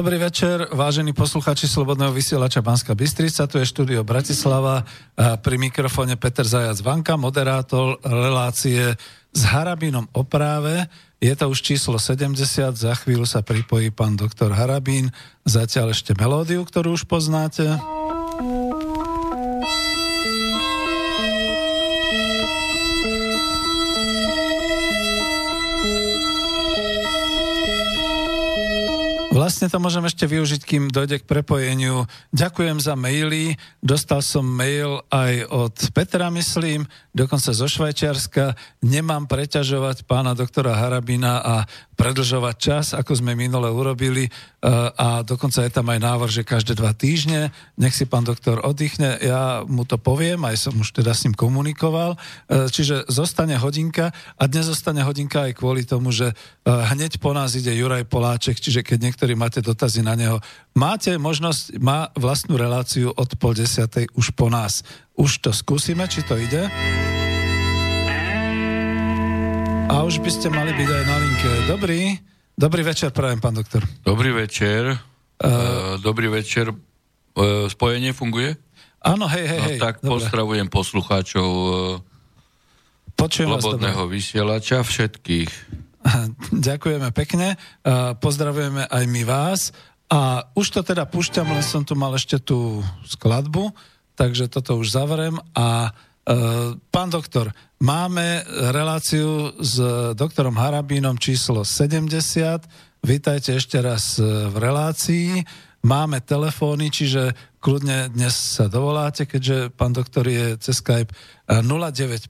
Dobrý večer, vážení posluchači Slobodného vysielača Banska Bystrica, tu je štúdio Bratislava, pri mikrofóne Peter Zajac Vanka, moderátor relácie s Harabínom o práve. Je to už číslo 70, za chvíľu sa pripojí pán doktor Harabín, zatiaľ ešte melódiu, ktorú už poznáte. Vlastne to môžem ešte využiť, kým dojde k prepojeniu. Ďakujem za maily. Dostal som mail aj od Petra, myslím, dokonca zo Švajčiarska. Nemám preťažovať pána doktora Harabina a predlžovať čas, ako sme minule urobili e, a dokonca je tam aj návrh, že každé dva týždne nech si pán doktor oddychne. Ja mu to poviem, aj som už teda s ním komunikoval. E, čiže zostane hodinka a dnes zostane hodinka aj kvôli tomu, že e, hneď po nás ide Juraj Poláček, čiže keď niektorí máte dotazy na neho, máte možnosť, má vlastnú reláciu od pol desiatej už po nás. Už to skúsime, či to ide. A už by ste mali byť aj na linke. Dobrý. Dobrý večer, prajem, pán doktor. Dobrý večer. Uh, dobrý večer. Uh, spojenie funguje? Áno, hej, hej, no, hej. Tak dobre. pozdravujem poslucháčov uh, Slobodného vysielača, všetkých. Ďakujeme pekne. Uh, pozdravujeme aj my vás. A už to teda púšťam, len som tu mal ešte tú skladbu, takže toto už zavrem. A uh, pán doktor, Máme reláciu s doktorom Harabínom číslo 70. Vítajte ešte raz v relácii. Máme telefóny, čiže kľudne dnes sa dovoláte, keďže pán doktor je cez Skype 0950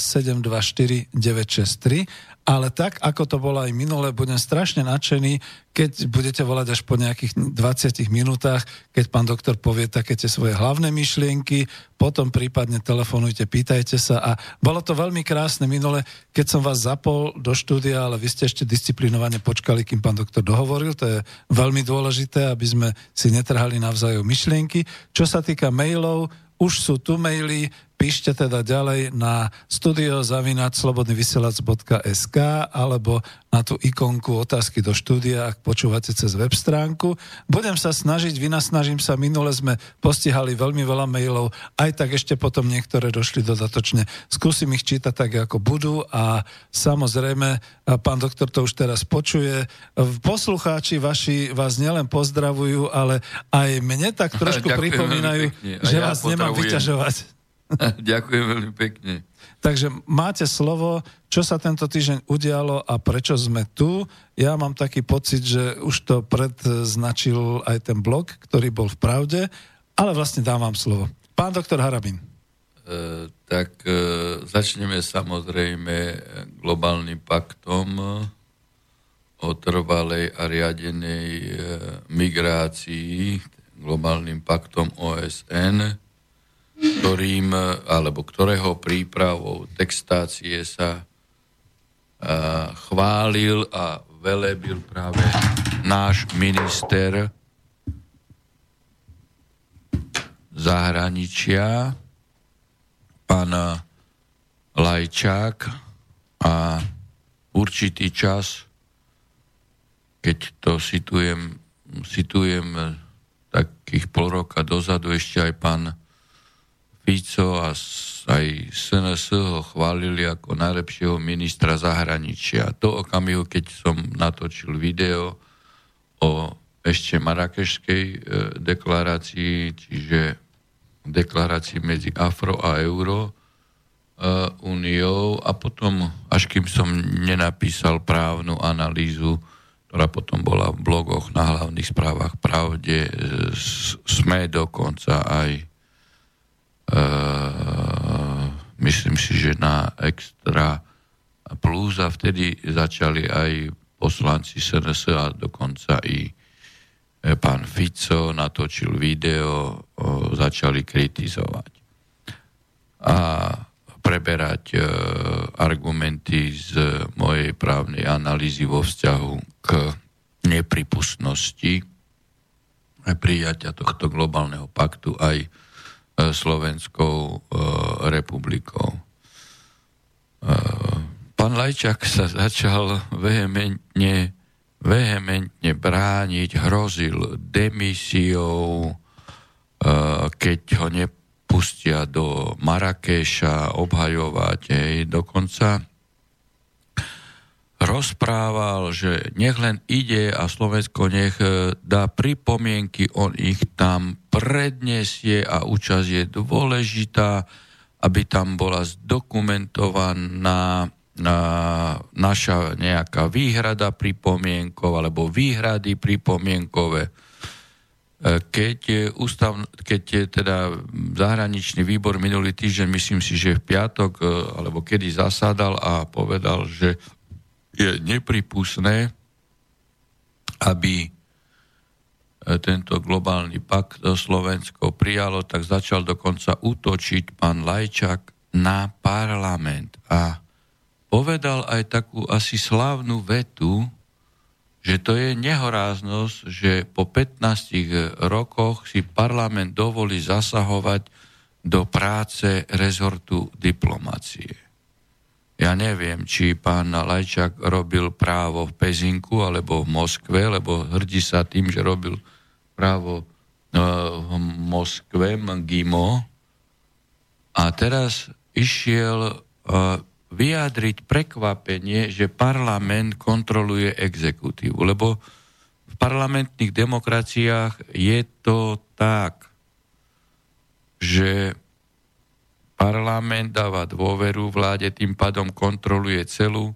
724 963 ale tak, ako to bolo aj minule, budem strašne nadšený, keď budete volať až po nejakých 20 minútach, keď pán doktor povie také tie svoje hlavné myšlienky, potom prípadne telefonujte, pýtajte sa a bolo to veľmi krásne minule, keď som vás zapol do štúdia, ale vy ste ešte disciplinovane počkali, kým pán doktor dohovoril, to je veľmi dôležité, aby sme si netrhali navzájom myšlienky. Čo sa týka mailov, už sú tu maily, píšte teda ďalej na studiozavinačslobodnyvysielac.sk alebo na tú ikonku otázky do štúdia, ak počúvate cez web stránku. Budem sa snažiť, vynasnažím sa, minule sme postihali veľmi veľa mailov, aj tak ešte potom niektoré došli dodatočne. Skúsim ich čítať tak, ako budú a samozrejme, pán doktor to už teraz počuje. Poslucháči vaši vás nielen pozdravujú, ale aj mne tak trošku pripomínajú, že ja vás nemám vyťažovať. Ďakujem veľmi pekne. Takže máte slovo, čo sa tento týždeň udialo a prečo sme tu. Ja mám taký pocit, že už to predznačil aj ten blog, ktorý bol v pravde, ale vlastne dávam slovo. Pán doktor Harabin. E, tak e, začneme samozrejme globálnym paktom o trvalej a riadenej e, migrácii, globálnym paktom OSN, ktorým, alebo ktorého prípravou textácie sa a, chválil a velebil práve náš minister zahraničia, pán Lajčák. A určitý čas, keď to situujem, situujem takých pol roka dozadu, ešte aj pán Fico a aj SNS ho chválili ako najlepšieho ministra zahraničia. To okamihu, keď som natočil video o ešte marakešskej e, deklarácii, čiže deklarácii medzi Afro a Euro e, úniou a potom, až kým som nenapísal právnu analýzu, ktorá potom bola v blogoch na hlavných správach pravde, e, sme dokonca aj myslím si, že na extra plus a vtedy začali aj poslanci SNS a dokonca i e, pán Fico natočil video, začali kritizovať. A preberať e, argumenty z mojej právnej analýzy vo vzťahu k nepripustnosti prijatia tohto globálneho paktu aj Slovenskou e, republikou. E, pán Lajčák sa začal vehementne vehementne brániť, hrozil demisiou, keď ho nepustia do Marrakeša obhajovať. Hej. Dokonca rozprával, že nech len ide a Slovensko nech e, dá pripomienky, on ich tam predniesie a účasť je dôležitá, aby tam bola zdokumentovaná na naša nejaká výhrada pripomienkov alebo výhrady pripomienkové. E, keď, ústav, keď teda zahraničný výbor minulý týždeň, myslím si, že v piatok e, alebo kedy zasádal a povedal, že je nepripustné, aby e, tento globálny pakt Slovensko prijalo, tak začal dokonca útočiť pán Lajčak na parlament. A povedal aj takú asi slávnu vetu, že to je nehoráznosť, že po 15 rokoch si parlament dovolí zasahovať do práce rezortu diplomácie. Ja neviem, či pán Lajčák robil právo v Pezinku alebo v Moskve, lebo hrdí sa tým, že robil právo e, v Moskve, Mgimo. A teraz išiel e, vyjadriť prekvapenie, že parlament kontroluje exekutívu. Lebo v parlamentných demokraciách je to tak, že parlament dáva dôveru vláde, tým pádom kontroluje celú e,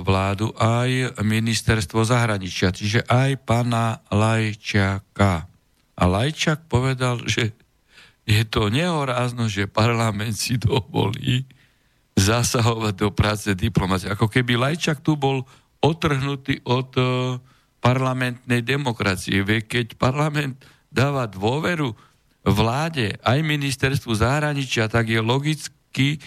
vládu aj ministerstvo zahraničia, čiže aj pana Lajčaka. A Lajčak povedal, že je to nehorázno, že parlament si dovolí zasahovať do práce diplomácie. Ako keby Lajčak tu bol otrhnutý od uh, parlamentnej demokracie. Keď parlament dáva dôveru vláde, aj ministerstvu zahraničia, tak je logicky e,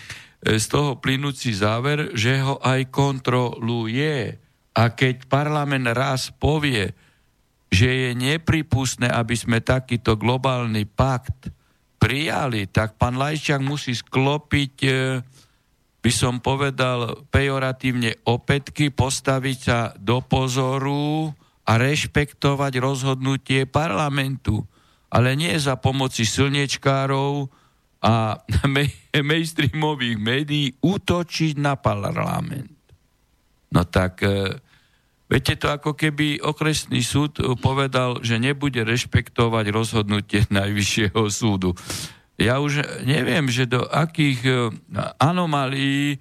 z toho plynúci záver, že ho aj kontroluje. A keď parlament raz povie, že je nepripustné, aby sme takýto globálny pakt prijali, tak pán Lajčák musí sklopiť, e, by som povedal pejoratívne opätky, postaviť sa do pozoru a rešpektovať rozhodnutie parlamentu ale nie za pomoci slniečkárov a mainstreamových médií útočiť na parlament. No tak, e, viete to ako keby okresný súd povedal, že nebude rešpektovať rozhodnutie Najvyššieho súdu. Ja už neviem, že do akých e, anomálií e,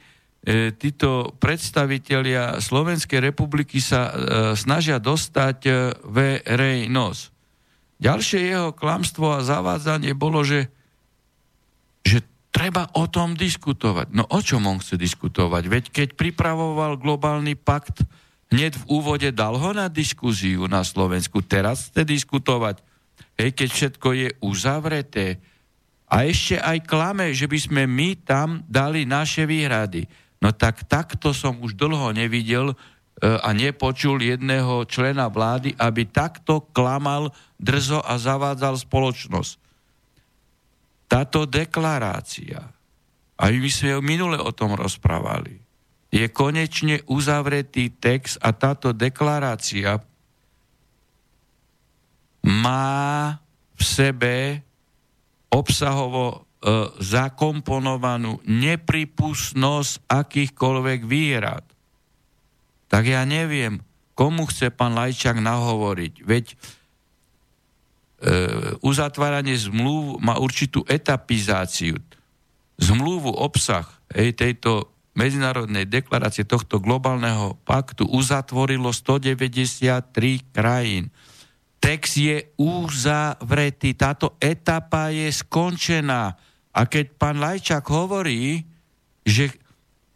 títo predstavitelia Slovenskej republiky sa snažia dostať verejnosť. Ďalšie jeho klamstvo a zavádzanie bolo, že, že treba o tom diskutovať. No o čom on chce diskutovať? Veď keď pripravoval globálny pakt, hneď v úvode dal ho na diskuziu na Slovensku. Teraz chce diskutovať. Hej, keď všetko je uzavreté. A ešte aj klame, že by sme my tam dali naše výhrady. No tak takto som už dlho nevidel a nepočul jedného člena vlády, aby takto klamal drzo a zavádzal spoločnosť. Táto deklarácia, a my sme minule o tom rozprávali, je konečne uzavretý text a táto deklarácia má v sebe obsahovo e, zakomponovanú nepripustnosť akýchkoľvek výrad tak ja neviem, komu chce pán Lajčák nahovoriť. Veď e, uzatváranie zmluv má určitú etapizáciu. Zmluvu, obsah ej, tejto medzinárodnej deklarácie tohto globálneho paktu uzatvorilo 193 krajín. Text je uzavretý, táto etapa je skončená. A keď pán Lajčák hovorí, že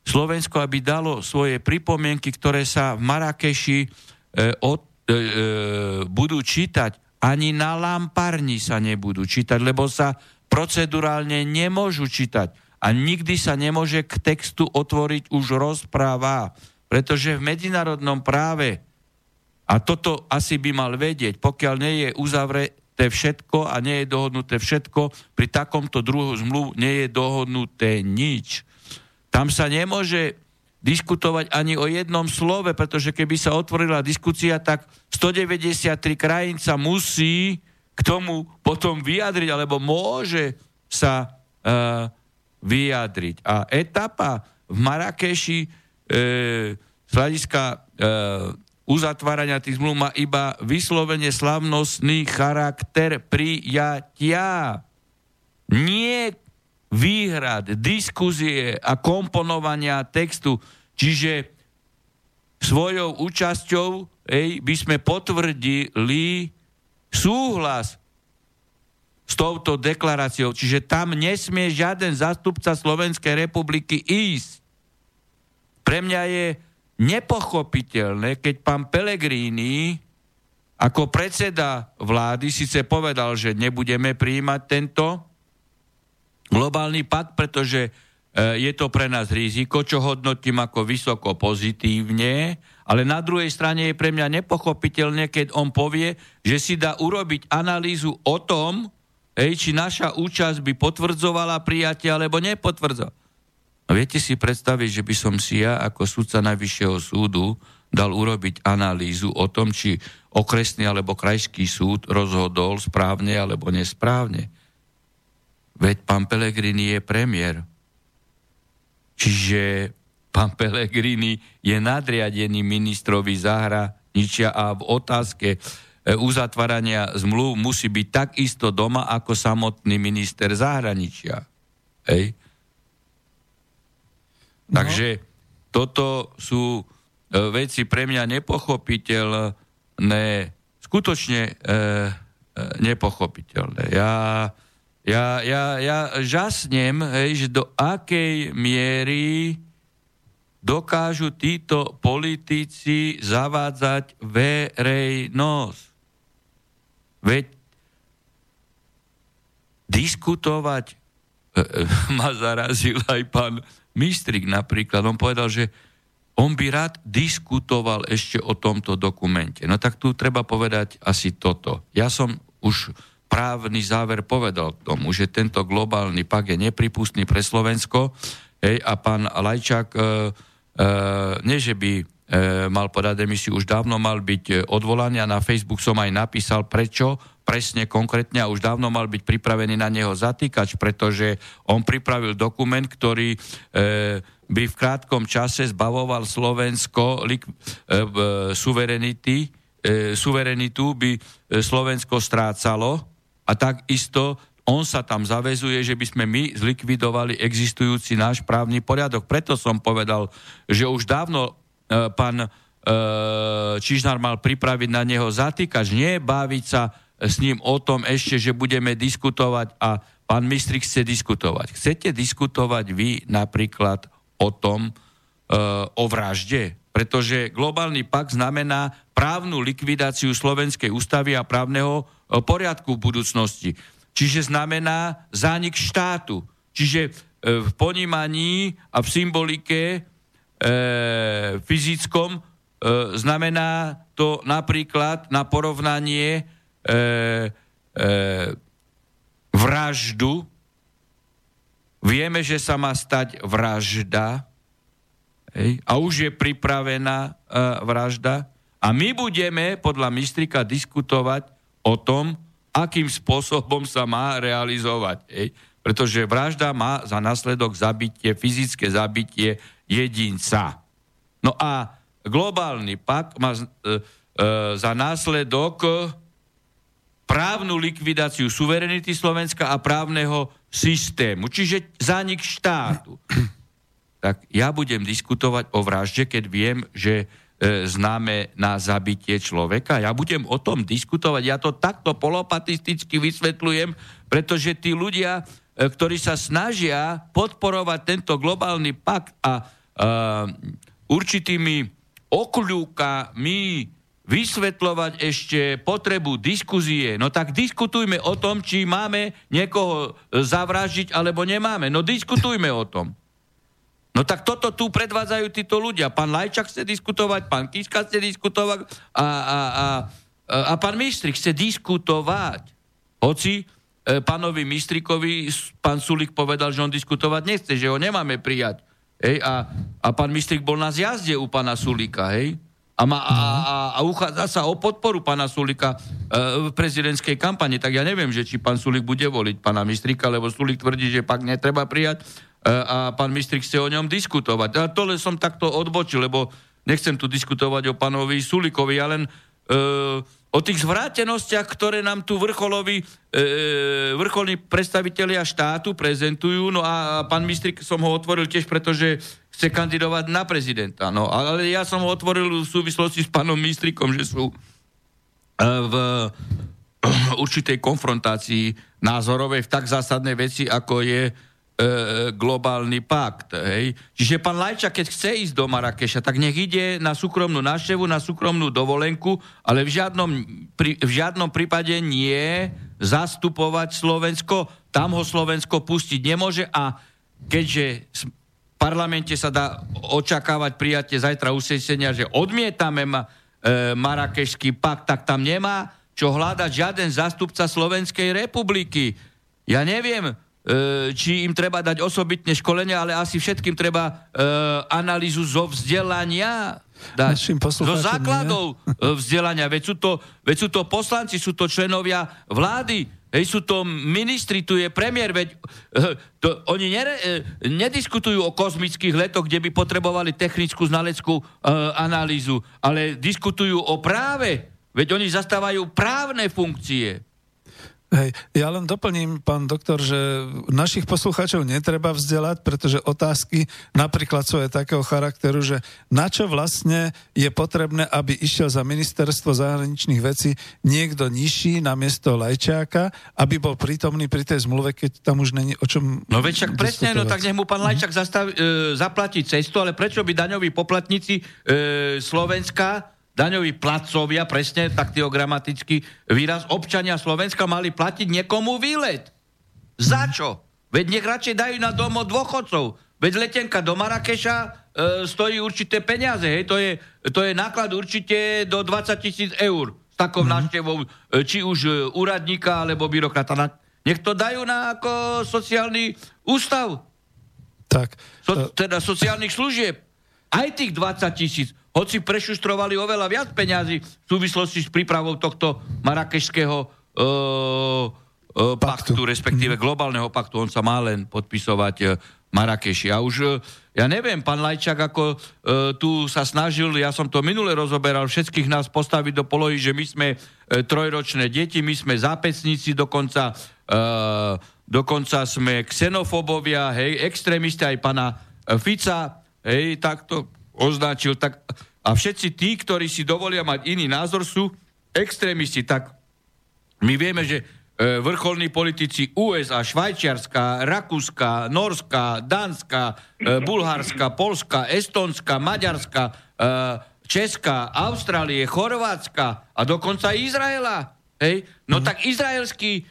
Slovensko, aby dalo svoje pripomienky, ktoré sa v Marrakeši e, od, e, e, budú čítať, ani na lamparni sa nebudú čítať, lebo sa procedurálne nemôžu čítať. A nikdy sa nemôže k textu otvoriť už rozpráva, pretože v medzinárodnom práve, a toto asi by mal vedieť, pokiaľ nie je uzavreté všetko a nie je dohodnuté všetko, pri takomto druhu zmluv nie je dohodnuté nič. Tam sa nemôže diskutovať ani o jednom slove, pretože keby sa otvorila diskusia, tak 193 krajín sa musí k tomu potom vyjadriť, alebo môže sa uh, vyjadriť. A etapa v Marrakeši e, z hľadiska e, uzatvárania tých zmluv má iba vyslovene slavnostný charakter prijatia. Nie výhrad, diskuzie a komponovania textu. Čiže svojou účasťou ej, by sme potvrdili súhlas s touto deklaráciou. Čiže tam nesmie žiaden zástupca Slovenskej republiky ísť. Pre mňa je nepochopiteľné, keď pán Pellegrini ako predseda vlády síce povedal, že nebudeme prijímať tento globálny pakt, pretože e, je to pre nás riziko, čo hodnotím ako vysoko pozitívne, ale na druhej strane je pre mňa nepochopiteľné, keď on povie, že si dá urobiť analýzu o tom, ej, či naša účasť by potvrdzovala prijatie alebo nepotvrdzovala. No viete si predstaviť, že by som si ja ako sudca Najvyššieho súdu dal urobiť analýzu o tom, či okresný alebo krajský súd rozhodol správne alebo nesprávne. Veď pán Pelegrini je premiér. Čiže pán Pelegrini je nadriadený ministrovi zahraničia a v otázke e, uzatvárania zmluv musí byť takisto doma ako samotný minister zahraničia. Hej? No. Takže toto sú e, veci pre mňa nepochopiteľné, skutočne e, e, nepochopiteľné. Ja ja, ja, ja žasnem, hej, že do akej miery dokážu títo politici zavádzať verejnosť. Veď diskutovať e, e, ma zarazil aj pán Mistrik napríklad. On povedal, že on by rád diskutoval ešte o tomto dokumente. No tak tu treba povedať asi toto. Ja som už právny záver povedal k tomu, že tento globálny pak je nepripustný pre Slovensko. Hej, a pán Lajčák, e, e, nie že by e, mal podať demisiu, už dávno mal byť e, odvolaný a na Facebook som aj napísal, prečo presne konkrétne a už dávno mal byť pripravený na neho zatýkač, pretože on pripravil dokument, ktorý e, by v krátkom čase zbavoval Slovensko lik, e, e, suverenity, e, suverenitu by e, Slovensko strácalo a takisto on sa tam zavezuje, že by sme my zlikvidovali existujúci náš právny poriadok. Preto som povedal, že už dávno e, pán e, Čižnár mal pripraviť na neho zatýkač, nie baviť sa s ním o tom ešte, že budeme diskutovať a pán Mistrik chce diskutovať. Chcete diskutovať vy napríklad o tom, e, o vražde? Pretože globálny pakt znamená právnu likvidáciu Slovenskej ústavy a právneho poriadku v budúcnosti. Čiže znamená zánik štátu. Čiže e, v ponímaní a v symbolike e, fyzickom e, znamená to napríklad na porovnanie e, e, vraždu. Vieme, že sa má stať vražda hej, a už je pripravená e, vražda a my budeme podľa Mistrika diskutovať o tom, akým spôsobom sa má realizovať. Ej? Pretože vražda má za následok zabitie, fyzické zabitie jedinca. No a globálny pakt má e, e, za následok právnu likvidáciu suverenity Slovenska a právneho systému, čiže zánik štátu. Tak ja budem diskutovať o vražde, keď viem, že známe na zabitie človeka. Ja budem o tom diskutovať, ja to takto polopatisticky vysvetľujem, pretože tí ľudia, e, ktorí sa snažia podporovať tento globálny pakt a e, určitými okľúkami vysvetľovať ešte potrebu diskuzie, no tak diskutujme o tom, či máme niekoho zavražiť alebo nemáme. No diskutujme o tom. No tak toto tu predvádzajú títo ľudia. Pán Lajčak chce diskutovať, pán Kiska chce diskutovať a, a, a, a pán Mistrik chce diskutovať. Hoci e, pánovi Mistrikovi pán Sulik povedal, že on diskutovať nechce, že ho nemáme prijať hej, a, a pán Mistrik bol na zjazde u pána Sulika, hej, a, ma, a, a, a uchádza sa o podporu pána Sulika e, v prezidentskej kampane, tak ja neviem, že či pán Sulik bude voliť pána Mistrika, lebo Sulik tvrdí, že pak netreba prijať e, a pán Mistrik chce o ňom diskutovať. A to len som takto odbočil, lebo nechcem tu diskutovať o pánovi Sulikovi, ja len e, o tých zvrátenostiach, ktoré nám tu vrcholoví, e, vrcholní predstavitelia štátu prezentujú. No a pán Mistrik som ho otvoril tiež, pretože chce kandidovať na prezidenta. No, ale ja som ho otvoril v súvislosti s pánom Mistrikom, že sú e, v určitej konfrontácii názorovej v tak zásadnej veci, ako je E, globálny pakt. Hej. Čiže pán Lajča, keď chce ísť do Marrakeša, tak nech ide na súkromnú návštevu, na súkromnú dovolenku, ale v žiadnom, pri, v žiadnom prípade nie zastupovať Slovensko. Tam ho Slovensko pustiť nemôže a keďže v parlamente sa dá očakávať prijatie zajtra usesenia, že odmietame ma, e, Marrakešský pakt, tak tam nemá čo hľadať žiaden zástupca Slovenskej republiky. Ja neviem, či im treba dať osobitne školenia, ale asi všetkým treba e, analýzu zo vzdelania dať. Zo základov nie? vzdelania. Veď sú, to, veď sú to poslanci, sú to členovia vlády, hej, sú to ministri, tu je premiér, veď e, to, oni nere, nediskutujú o kozmických letoch, kde by potrebovali technickú znaleckú e, analýzu, ale diskutujú o práve. Veď oni zastávajú právne funkcie. Hej, ja len doplním, pán doktor, že našich poslucháčov netreba vzdelať, pretože otázky napríklad sú aj takého charakteru, že na čo vlastne je potrebné, aby išiel za ministerstvo zahraničných vecí niekto nižší na miesto Lajčáka, aby bol prítomný pri tej zmluve, keď tam už není o čom No veď však presne, no tak nech mu pán Lajčák zastav, e, zaplatí cestu, ale prečo by daňoví poplatníci e, Slovenska daňoví placovia, presne takto gramatický výraz, občania Slovenska mali platiť niekomu výlet. Za čo? Veď nech radšej dajú na domov dôchodcov. Veď letenka do Marrakeša e, stojí určité peniaze. Hej? To, je, to je náklad určite do 20 tisíc eur s takou mm-hmm. návštevou, e, či už e, úradníka alebo byrokrata. Na, nech to dajú na ako sociálny ústav. Tak. So, teda sociálnych služieb. Aj tých 20 tisíc hoci prešustrovali oveľa viac peňazí v súvislosti s prípravou tohto marakešského uh, uh, paktu, respektíve mhm. globálneho paktu. On sa má len podpisovať uh, Marakeši. A už, uh, ja neviem, pán Lajčák, ako tu sa snažil, ja som to minule rozoberal, všetkých nás postaviť do polohy, že my sme trojročné deti, my sme zápecníci, dokonca, dokonca sme xenofobovia, hej, extrémisti aj pana Fica, hej, takto označil, tak a všetci tí, ktorí si dovolia mať iný názor, sú extrémisti. Tak my vieme, že e, vrcholní politici USA, Švajčiarska, Rakúska, Norska, Dánska, e, Bulharska, Polska, Estonska, Maďarska, e, Česka, Austrálie, Chorvátska a dokonca Izraela. Hej? No mm. tak izraelský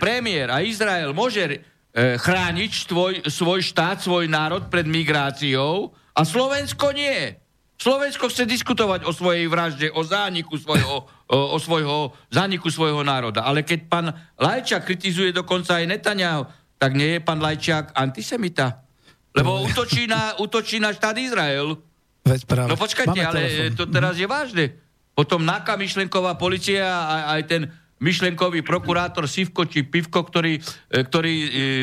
premiér a Izrael môže chrániť svoj, svoj štát, svoj národ pred migráciou, a Slovensko nie. Slovensko chce diskutovať o svojej vražde, o zániku svojho, o, o svojho, zániku svojho národa. Ale keď pán Lajčák kritizuje dokonca aj Netanyahu, tak nie je pán Lajčák antisemita. Lebo no. útočí na, útočí na štát Izrael. Veď práve. No počkajte, Máme ale telefon. to teraz je vážne. Potom NAKA, myšlenková policia a aj ten myšlenkový prokurátor Sivko či Pivko, ktorý, e, ktorý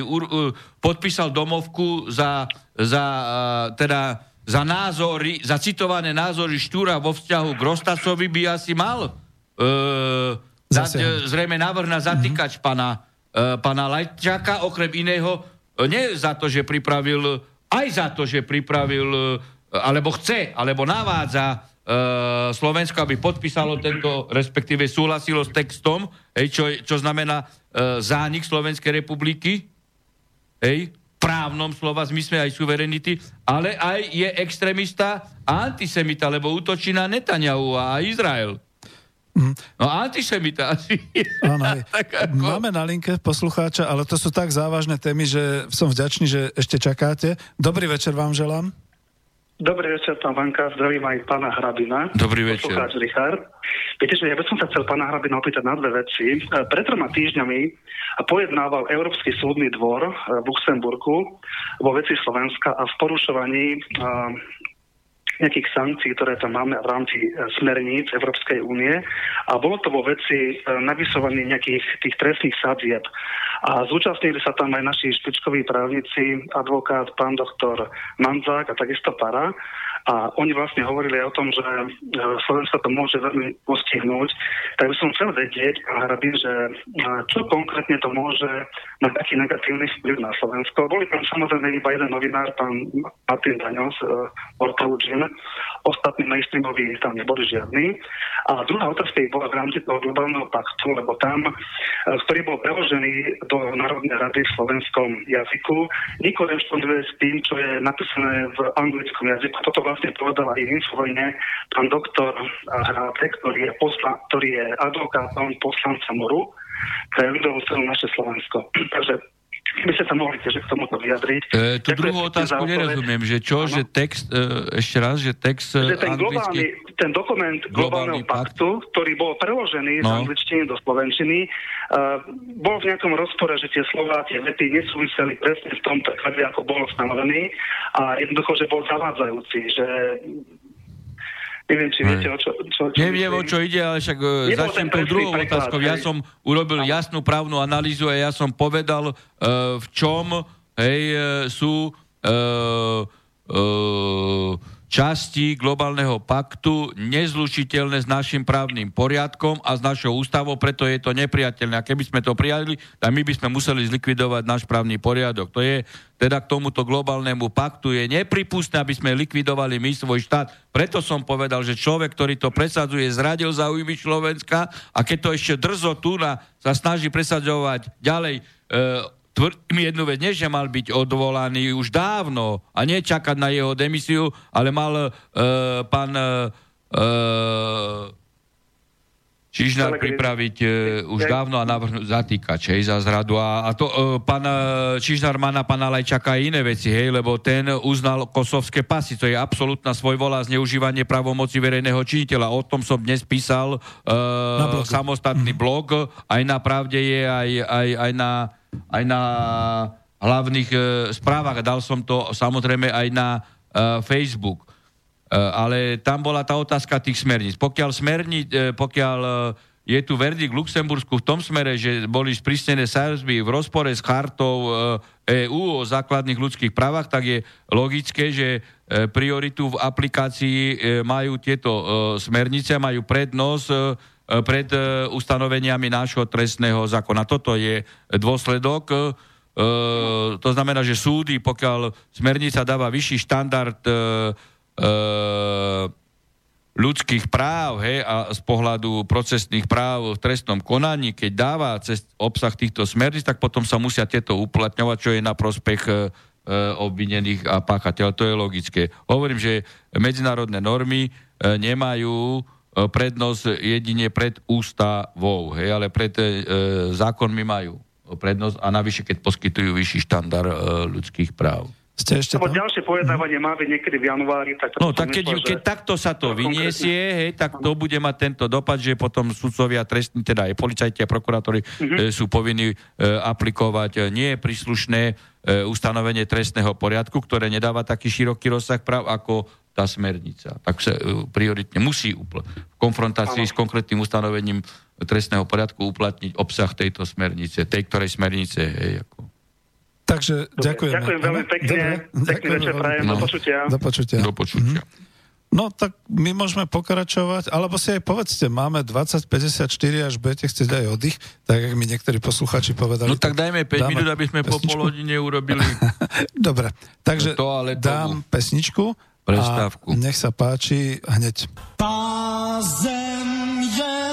uh, uh, podpísal domovku za, za, uh, teda, za názory, za citované názory Štúra vo vzťahu k Rostacovi by asi mal uh, za, zrejme návrh na zatýkač mm-hmm. pana, uh, pana Lajčáka, okrem iného, nie za to, že pripravil, aj za to, že pripravil, alebo chce, alebo navádza Slovensko, aby podpísalo tento, respektíve súhlasilo s textom, hej, čo, čo znamená uh, zánik Slovenskej republiky, hej, právnom slova zmysle aj suverenity, ale aj je extrémista a antisemita, lebo útočí na Netanyahu a Izrael. Mm. No antisemita asi. Áno, ako... Máme na linke poslucháča, ale to sú tak závažné témy, že som vďačný, že ešte čakáte. Dobrý večer vám želám. Dobrý večer, pán Vanka, zdravím aj pána Hrabina. Dobrý večer. Poslucháč Richard. Viete, že ja by som sa chcel pána Hrabina opýtať na dve veci. Pred troma týždňami pojednával Európsky súdny dvor e, v Luxemburgu vo veci Slovenska a v porušovaní nejakých sankcií, ktoré tam máme v rámci e, smerníc Európskej únie a bolo to vo veci e, navysovaní nejakých tých trestných sadzieb. A zúčastnili sa tam aj naši špičkoví právnici, advokát pán doktor Manzák a takisto Para. A oni vlastne hovorili o tom, že e, Slovensko to môže veľmi postihnúť. Tak by som chcel vedieť, pán Hrabin, že e, čo konkrétne to môže mať taký negatívny vplyv na Slovensko. Boli tam samozrejme iba jeden novinár, pán Martin Daňo z e, portálu GIN. Ostatní mainstreamoví tam neboli žiadni. A druhá otázka bola v rámci toho globálneho paktu, lebo tam, ktorý bol preložený do Národnej rady v slovenskom jazyku, nekorešponduje s tým, čo je napísané v anglickom jazyku. Toto vlastne povedal aj v Infovojne pán doktor Hráte, ktorý je, posla, ktorý je advokátom poslanca Moru pre ľudovú naše Slovensko. Takže by ste sa mohli tiež k tomuto vyjadriť. E, tú druhú otázku nerozumiem, že čo, ano? že text, e, ešte raz, že text že ten, anglicky... globálny, ten dokument globálneho paktu, pakt. ktorý bol preložený no. z angličtiny do slovenčiny, uh, bol v nejakom rozpore, že tie slova, tie vety nesúviseli presne v tom preklade, ako bol stanovený a jednoducho, že bol zavádzajúci, že Neviem, či viete, o čo, čo, čo Neviem, o čo ide, ale však e, začnem tou druhou otázkou. Ja som urobil jasnú právnu analýzu a ja som povedal, uh, v čom hej, e, sú uh, uh, časti globálneho paktu nezlučiteľné s našim právnym poriadkom a s našou ústavou, preto je to nepriateľné. A keby sme to prijali, tak my by sme museli zlikvidovať náš právny poriadok. To je teda k tomuto globálnemu paktu je nepripustné, aby sme likvidovali my svoj štát. Preto som povedal, že človek, ktorý to presadzuje, zradil záujmy Slovenska a keď to ešte drzo tu na, sa snaží presadzovať ďalej e, tvrdím jednu vec, nie že mal byť odvolaný už dávno a nie čakať na jeho demisiu, ale mal uh, pán uh, Čižnár pripraviť uh, už dávno a navrhnúť zatýkač, hej, za zradu. A, a to, uh, pán uh, Čižnár má na pána Lajčaka aj iné veci, hej, lebo ten uznal kosovské pasy. To je absolútna svojvolá zneužívanie pravomoci verejného činiteľa. O tom som dnes písal uh, samostatný blog. Aj na pravde je, aj, aj, aj na aj na hlavných e, správach. Dal som to samozrejme aj na e, Facebook. E, ale tam bola tá otázka tých smerníc. Pokiaľ, smerni, e, pokiaľ e, je tu verdikt Luxembursku v tom smere, že boli sprísnené sázby v rozpore s chartou EÚ e o základných ľudských právach, tak je logické, že e, prioritu v aplikácii e, majú tieto smernice, majú prednosť pred e, ustanoveniami nášho trestného zákona. Toto je dôsledok. E, to znamená, že súdy, pokiaľ smernica dáva vyšší štandard ľudských práv he, a z pohľadu procesných práv v trestnom konaní, keď dáva cez obsah týchto smerníc, tak potom sa musia tieto uplatňovať, čo je na prospech e, obvinených a páchateľov. To je logické. Hovorím, že medzinárodné normy e, nemajú E, prednosť jedine pred ústavou, hej, ale pred e, zákonmi majú prednosť a navyše, keď poskytujú vyšší štandard e, ľudských práv. Ste ešte tam? ďalšie pojednávanie má byť niekedy v januári. Tak no tak keď, myslel, keď takto sa to vyniesie, hej, tak to bude mať tento dopad, že potom sudcovia trestní, teda aj policajti a prokurátori uh-huh. e, sú povinní e, aplikovať e, nie príslušné e, ustanovenie trestného poriadku, ktoré nedáva taký široký rozsah práv ako tá smernica. Tak sa e, prioritne musí upl- v konfrontácii ano. s konkrétnym ustanovením trestného poriadku uplatniť obsah tejto smernice, tej ktorej smernice. Hej, ako. Takže ďakujeme. Ďakujem veľmi pekne. Dobre, Pekný večer prajem. No. Do počutia. Do počutia. Do počutia. Mm-hmm. No tak my môžeme pokračovať, alebo si aj povedzte, máme 20.54, až budete chcieť aj oddych, tak ako mi niektorí posluchači povedali. No tak dajme 5 minút, aby sme pesničku. po polhodine urobili. Dobre, takže no to, ale dám pesničku prestávku. A nech sa páči hneď. Pázem je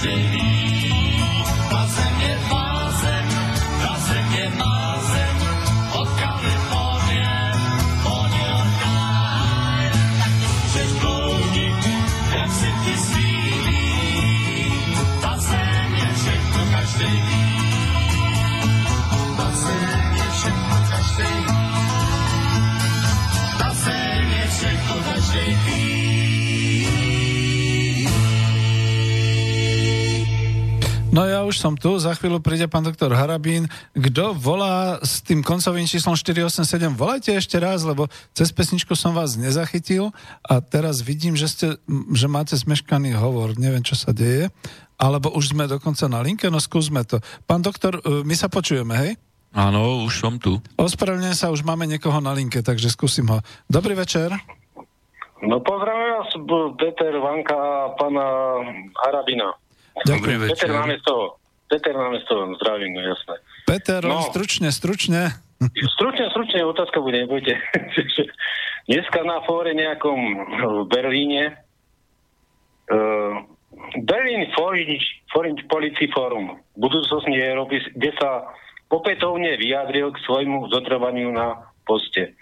Stay. Tu, za chvíľu príde pán doktor Harabín. Kto volá s tým koncovým číslom 487, volajte ešte raz, lebo cez pesničku som vás nezachytil a teraz vidím, že, ste, že máte zmeškaný hovor. Neviem, čo sa deje. Alebo už sme dokonca na linke, no skúsme to. Pán doktor, e, my sa počujeme, hej? Áno, už som tu. Ospravedlňujem sa, už máme niekoho na linke, takže skúsim ho. Dobrý večer. No pozdravujem vás, Peter Vanka a pána Harabina. Dobrý Ďakujem. Peter večer. máme z toho. Peter máme z toho, zdravím, no jasné. Peter, No. stručne, stručne. Stručne, stručne otázka bude, nebojte. Dneska na fóre nejakom v Berlíne uh, Berlin Foreign, Foreign Policy Forum budúcnosti Európy, kde sa opätovne vyjadril k svojmu zotrvaniu na poste.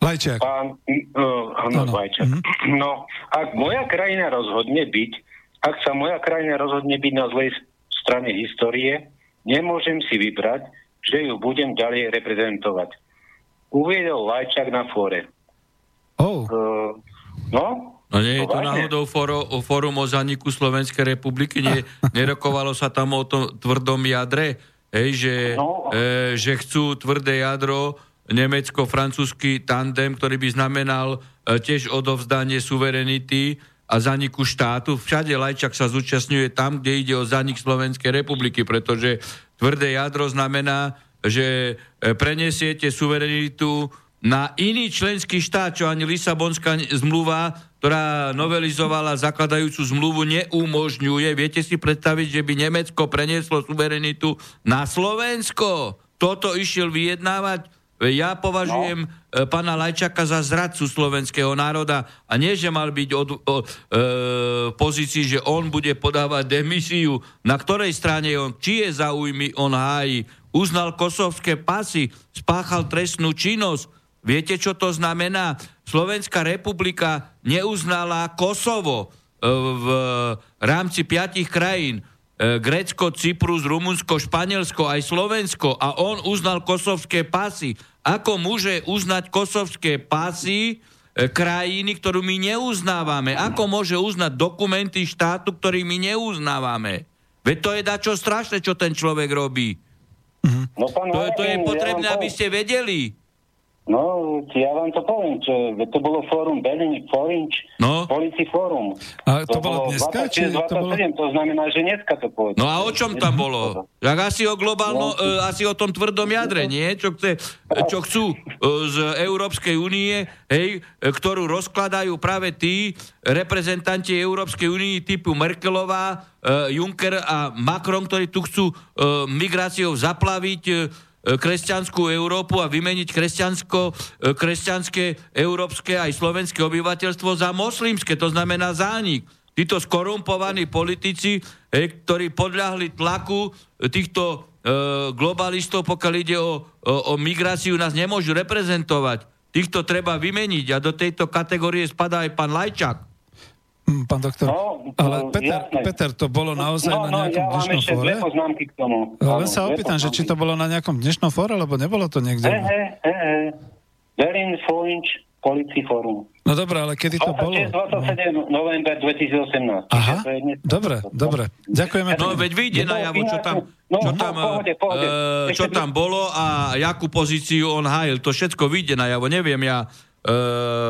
Lajčiak. Pán, uh, Áno. no, Vajčak. No, ak moja krajina rozhodne byť, ak sa moja krajina rozhodne byť na zlej strane histórie, nemôžem si vybrať, že ju budem ďalej reprezentovať. Uviedol Lajčak na fóre. Oh, Uh, no, No nie je to náhodou foro, o fórum o zaniku Slovenskej republiky? Nie, nerokovalo sa tam o tom tvrdom jadre? Hej, že, No. e, že chcú tvrdé jadro, nemecko-francúzsky tandem, ktorý by znamenal e, tiež odovzdanie suverenity a zaniku štátu. Všade Lajčak sa zúčastňuje tam, kde ide o zanik Slovenskej republiky, pretože tvrdé jadro znamená, že e, prenesiete suverenitu na iný členský štát, čo ani Lisabonská zmluva, ktorá novelizovala zakladajúcu zmluvu, neumožňuje. Viete si predstaviť, že by Nemecko prenieslo suverenitu na Slovensko? Toto išiel vyjednávať? Ja považujem no. Pána Lajčaka za zradcu slovenského národa a nie, že mal byť od, o, e, pozícii, že on bude podávať demisiu. Na ktorej strane je on? Čie záujmy on hájí? Uznal kosovské pasy, spáchal trestnú činnosť. Viete, čo to znamená? Slovenská republika neuznala Kosovo e, v rámci piatich krajín. E, Grécko, Cyprus, Rumunsko, Španielsko, aj Slovensko a on uznal kosovské pasy. Ako môže uznať kosovské pasy e, krajiny, ktorú my neuznávame? Ako môže uznať dokumenty štátu, ktorý my neuznávame? Veď to je dačo strašné, čo ten človek robí. no pán To, je- to je potrebné, aby ste vedeli. No, ja vám to poviem, čo, to bolo fórum Berlin Foreign No. Policy Forum. A to bolo dneska, či 26, to bolo- 27, to znamená, že dneska to pôjde. No a o čom tam bolo? Tak asi o globálno, e, asi o tom tvrdom jadre, nie? Čo, chce, čo chcú e, z Európskej únie, hej, ktorú rozkladajú práve tí reprezentanti Európskej únie typu Merkelová, e, Juncker a Macron, ktorí tu chcú migráciou zaplaviť kresťanskú Európu a vymeniť kresťansko, e, kresťanské, európske aj slovenské obyvateľstvo za moslimské, to znamená zánik. Títo skorumpovaní politici, hej, ktorí podľahli tlaku týchto e, globalistov, pokiaľ ide o, o, o migráciu, nás nemôžu reprezentovať. Týchto treba vymeniť a do tejto kategórie spadá aj pán Lajčák. Hm, Pán doktor, No, ale no, Peter, jasné. Peter, to bolo naozaj no, na no, nejakom ja dnešnom ešte fóre? dve poznámky k tomu. Len Áno, sa opýtam, že či to bolo na nejakom dnešnom fóre, lebo nebolo to niekde. He, he, he, he. Berlin Foreign Policy Forum. No dobré, ale kedy to bolo? 26, 27 november 2018. Aha, Čiže to je dnes- dobre, dobre. Ďakujeme. No veď vyjde No, najavo, čo tam, no, čo no, tam, pohode, pohode. eh, čo tam bolo a jakú pozíciu on hájil. To všetko vyjde najavo. Neviem ja, eh,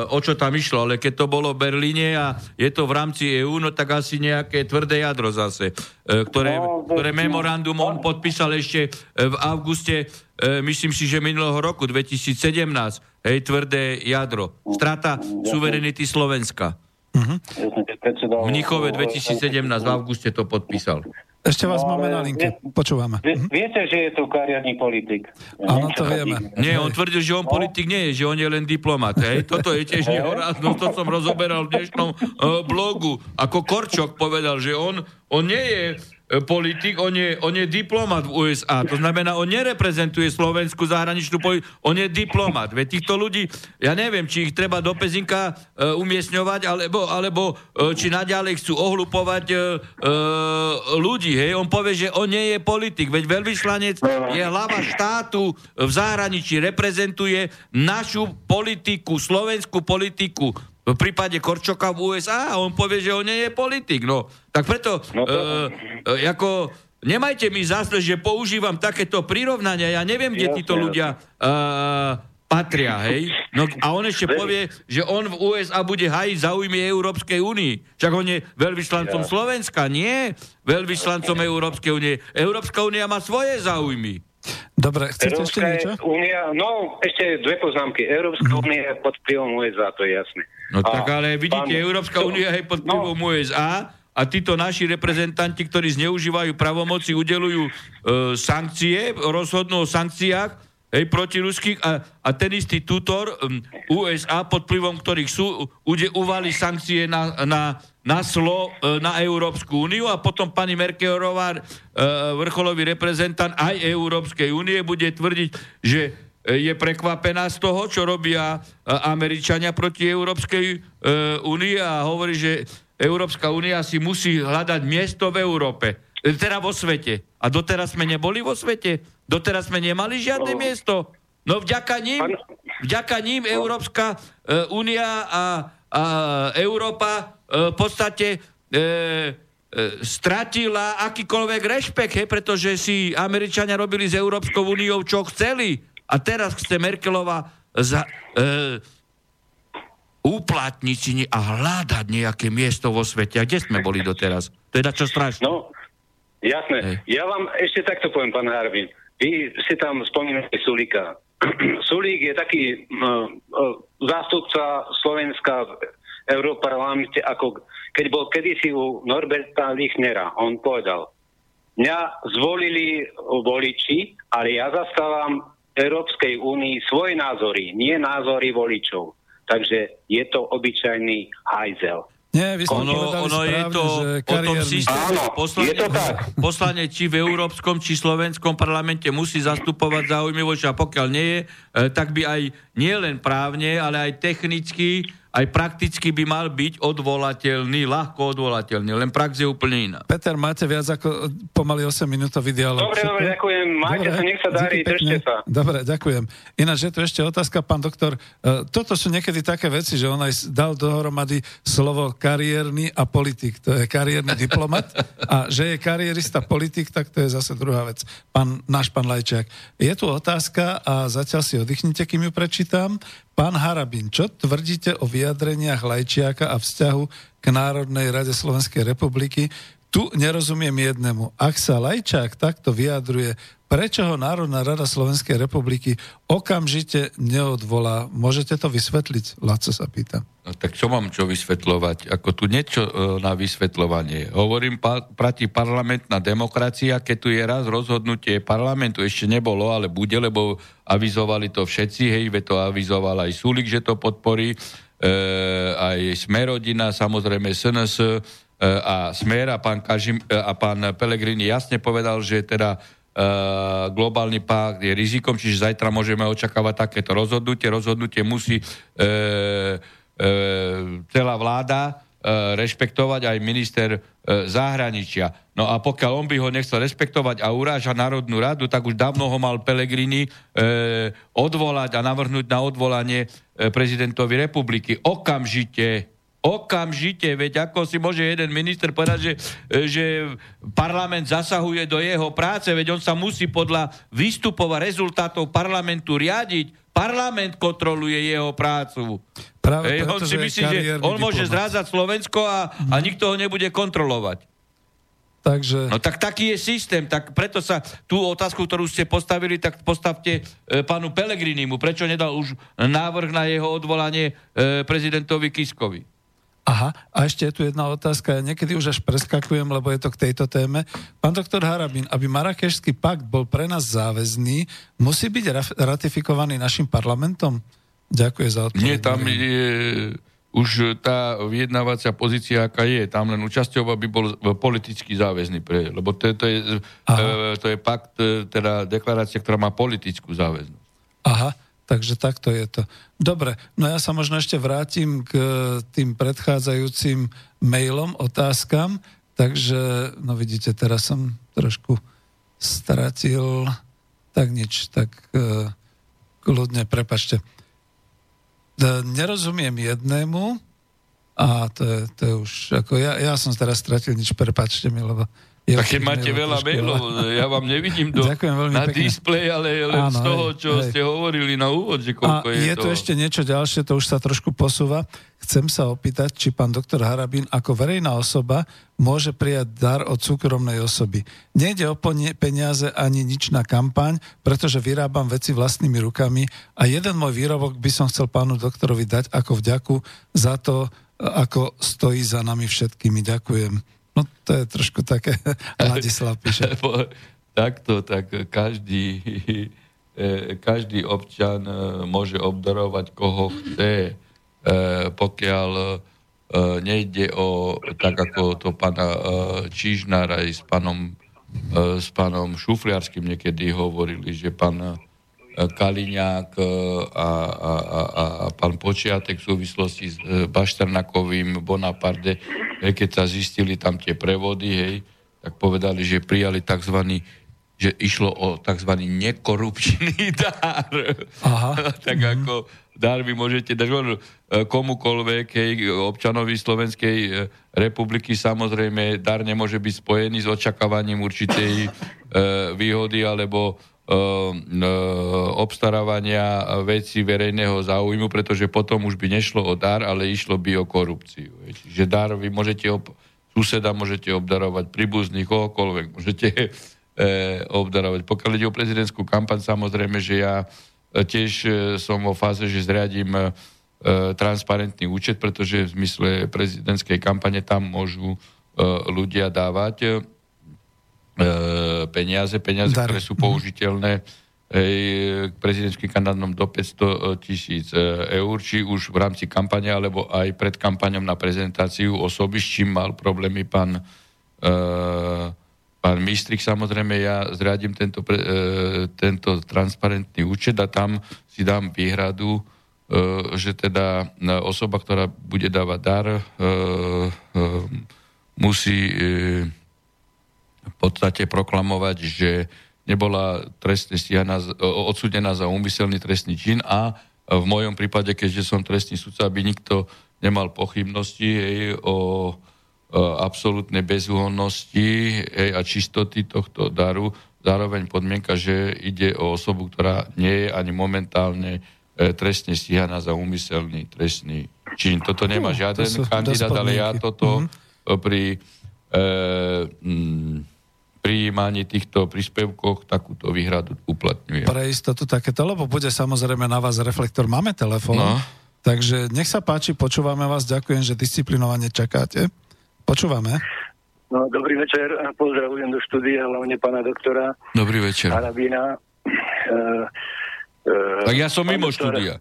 o čo tam išlo, ale keď to bolo v Berlíne a je to v rámci EÚ, no tak asi nejaké tvrdé jadro zase, eh, ktoré, No, ktoré memorandum on podpísal ešte eh, v auguste, eh, myslím si, že minulého roku, 2017, hej, tvrdé jadro. Strata suverenity Slovenska. Predsedal- V Mnichove 2017 v auguste to podpísal. Ešte vás No, máme na linke. vie- Počúvame. Vie, viete, že je to kariadný politik. Áno, to vieme. Nie, on tvrdil, že on politik nie je, že on je len diplomat. Hej? Toto je tiež nehoráznosť, to som rozoberal v dnešnom uh, blogu. Ako Korčok povedal, že on, on nie je politik, on je, on je diplomat v USA. To znamená, on nereprezentuje slovenskú zahraničnú politiku, on je diplomat. Veď týchto ľudí, ja neviem, či ich treba do pezinka uh, umiestňovať, alebo, alebo uh, či naďalej chcú ohlupovať uh, uh, ľudí. Hej? On povie, že on nie je politik. Veď veľvyslanec je hlava štátu v zahraničí, reprezentuje našu politiku, slovenskú politiku. V prípade Korčoka v USA a on povie, že on nie je politik. No, tak preto, No to- e, e, ako, nemajte mi zásle, že používam takéto prirovnania. Ja neviem, kde Jasne, títo ľudia e, patria, hej? No, a on ešte povie, že on v USA bude hajiť záujmy Európskej únii. Však on je veľvyslancom Ja. Slovenska, nie veľvyslancom Európskej únie. Európska únia má svoje záujmy. Dobre, chcete ešte Európska niečo? únia, no ešte dve poznámky. Európska únia je pod vplyvom USA, to je jasné. No A tak ale vidíte, pán- Európska únia je pod vplyvom No, USA a títo naši reprezentanti, ktorí zneužívajú pravomoci, udelujú e, sankcie, rozhodnú o sankciách hej, proti ruských a, a ten istý tutor um, USA, pod vplyvom ktorých sú, ude, uvali sankcie na, na, na slo e, na Európsku úniu a potom pani Merkelová, e, vrcholový reprezentant aj Európskej únie, bude tvrdiť, že je prekvapená z toho, čo robia e, Američania proti Európskej e, únii a hovorí, že Európska únia si musí hľadať miesto v Európe. E, Teda vo svete. A doteraz sme neboli vo svete? Doteraz sme nemali žiadne No. miesto? No vďaka ním, vďaka ním Európska e, únia a, a Európa e, v podstate e, e, stratila akýkoľvek rešpekt, hej, pretože si Američania robili s Európskou úniou, čo chceli. A teraz chce Merkelová za, e, uplatniť si a hľadať nejaké miesto vo svete. A kde sme boli doteraz? To je na čo strašné. No, jasné. Hej. Ja vám ešte takto poviem, pán Harbin. Vy si tam spomínate Sulíka. Sulík je taký uh, uh, zástupca Slovenska v Európarlamente, ako keď bol kedysi u Norberta Lichnera. On povedal, mňa zvolili voliči, ale ja zastávam Európskej únii svoje názory, nie názory voličov. Takže je to obyčajný hajzel. Nie, vy ste Ono, ono je správne, to že o tom systéme. Áno, Poslanec, je to tak. poslanec či v Európskom, či slovenskom parlamente musí zastupovať záujmy voliča. A pokiaľ nie je, e, tak by aj nie len právne, ale aj technicky, aj prakticky by mal byť odvolateľný, ľahko odvolateľný. Len prax je úplne iná. Peter, máte viac ako pomaly 8 minútový dialog. Dobre, dobre, ďakujem. Majte sa, nech sa darí, držte sa. Dobre, ďakujem. Ináč je tu ešte otázka, pán doktor. E, Toto sú niekedy také veci, že on aj dal dohromady slovo kariérny a politik. To je kariérny diplomat. A že je karierista politik, tak to je zase druhá vec. Pán, náš pán Lajčák. Je tu otázka a zatiaľ si oddychnite, kým ju prečítam. Pán Harabin, čo tvrdíte o vyjadreniach Lajčiaka a vzťahu k Národnej rade Slovenskej republiky? Tu nerozumiem jednému. Ak sa Lajčák takto vyjadruje, prečo ho Národná rada Slovenskej republiky okamžite neodvolá? Môžete to vysvetliť? Laco sa pýta. No, tak čo mám čo vysvetľovať? Ako tu niečo e, na vysvetľovanie. Hovorím, pa, prati parlamentná demokracia, keď tu je raz rozhodnutie parlamentu, ešte nebolo, ale bude, lebo avizovali to všetci, hej, to avizoval aj Sulik, že to podporí, e, aj Smerodina, samozrejme SNS a Smer a pán, Kažim, e, a pán Pelegrini jasne povedal, že teda Uh, globálny pakt je rizikom, čiže zajtra môžeme očakávať takéto rozhodnutie. Rozhodnutie musí uh, uh, celá vláda rešpektovať aj minister zahraničia. No a pokiaľ on by ho nechcel rešpektovať a uráža Národnú radu, tak už dávno ho mal Pelegrini odvolať a navrhnúť na odvolanie prezidentovi republiky. Okamžite Okamžite, veď ako si môže jeden minister povedať, že, že parlament zasahuje do jeho práce, veď on sa musí podľa výstupov a rezultátov parlamentu riadiť. Parlament kontroluje jeho prácu. Práve Ej, on si myslí, že on môže diplomat. zrázať Slovensko a, a nikto ho nebude kontrolovať. Takže... No tak taký je systém, tak preto sa tú otázku, ktorú ste postavili, tak postavte e, pánu Pelegrinimu. Prečo nedal už návrh na jeho odvolanie e, prezidentovi Kiskovi? Aha, a ešte je tu jedna otázka, ja niekedy už až preskakujem, lebo je to k tejto téme. Pán doktor Harabín, aby Marakešský pakt bol pre nás záväzný, musí byť ratifikovaný našim parlamentom? Ďakujem za odpoveď. Nie, tam je už tá vyjednávacia pozícia, aká je, tam len účasťou, aby bol politicky záväzný, pre, lebo to, to, je, e, to je pakt, e, teda deklarácia, ktorá má politickú záväznosť. Aha. Takže takto je to. Dobre, no ja sa možno ešte vrátim k tým predchádzajúcim mailom, otázkam. Takže, no vidíte, teraz som trošku stratil, tak nič, tak uh, kľudne, prepačte. Nerozumiem jednému, a to je, to je už, ako ja, ja som teraz stratil nič, prepačte mi, lebo ja keď máte veľa mailov, ja vám nevidím do, na pekne. display, ale len Áno, z toho, čo hej, ste hovorili na úvod, že koľko A je, je to. ešte niečo ďalšie, to už sa trošku posúva. Chcem sa opýtať, či pán doktor Harabín ako verejná osoba môže prijať dar od súkromnej osoby. Nejde o peniaze ani nič na kampaň, pretože vyrábam veci vlastnými rukami a jeden môj výrobok by som chcel pánu doktorovi dať ako vďaku za to, ako stojí za nami všetkými. Ďakujem. No to je trošku také, Ladislav píše. Takto, tak každý, e, každý občan e, môže obdarovať koho chce, e, pokiaľ nejde o, tak ako to pána Čížnár aj s pánom, s pánom Šufliarským niekedy hovorili, že pán Kaliňák a, a, a, a pán Počiatek v súvislosti s Bašternakovým Bonaparte hej, keď sa zistili tam tie prevody, hej, tak povedali, že prijali tzv že išlo o tzv. nekorupčný dar. Aha. tak mm-hmm. ako dar vy môžete dať e, komukolvek, hej, občanovi Slovenskej e, republiky, samozrejme, dar nemôže byť spojený s očakávaním určitej e, výhody alebo e, e, obstarávania veci verejného záujmu, pretože potom už by nešlo o dar, ale išlo by o korupciu. Čiže dar vy môžete ob, suseda môžete obdarovať, príbuzných, kohokoľvek môžete e, obdarovať. Pokiaľ ide o prezidentskú kampaň, samozrejme, že ja e, tiež e, som vo fáze, že zriadím e, transparentný účet, pretože v zmysle prezidentskej kampane tam môžu e, ľudia dávať E, peniaze, peniaze, Dar. ktoré sú použiteľné k prezidentským kandidátom do 500 tisíc e, eur, či už v rámci kampane, alebo aj pred kampaňom na prezentáciu osoby, s čím mal problémy pán, e, pán Mistrik. Samozrejme, ja zriadím tento, tento transparentný účet a tam si dám výhradu, že teda osoba, ktorá bude dávať dar, musí v podstate proklamovať, že nebola trestne stíhaná, odsudená za úmyselný trestný čin a v mojom prípade, keďže som trestný sudca, aby nikto nemal pochybnosti hej, o, o absolútnej bezúhonnosti hej, a čistoty tohto daru. Zároveň podmienka, že ide o osobu, ktorá nie je ani momentálne e, trestne stíhaná za úmyselný trestný čin. Toto nemá žiaden to kandidát, ale ja toto mm-hmm. pri e, mm, prijímaní týchto príspevkoch takúto výhradu uplatňuje. Pre istotu takéto, lebo bude samozrejme na vás reflektor. Máme telefón, no. takže nech sa páči, počúvame vás, ďakujem, že disciplinovane čakáte. Počúvame. No, dobrý večer, pozdravujem do štúdia, hlavne pána doktora. Dobrý večer. Arabína. Uh, uh, tak ja som mimo doktora. štúdia.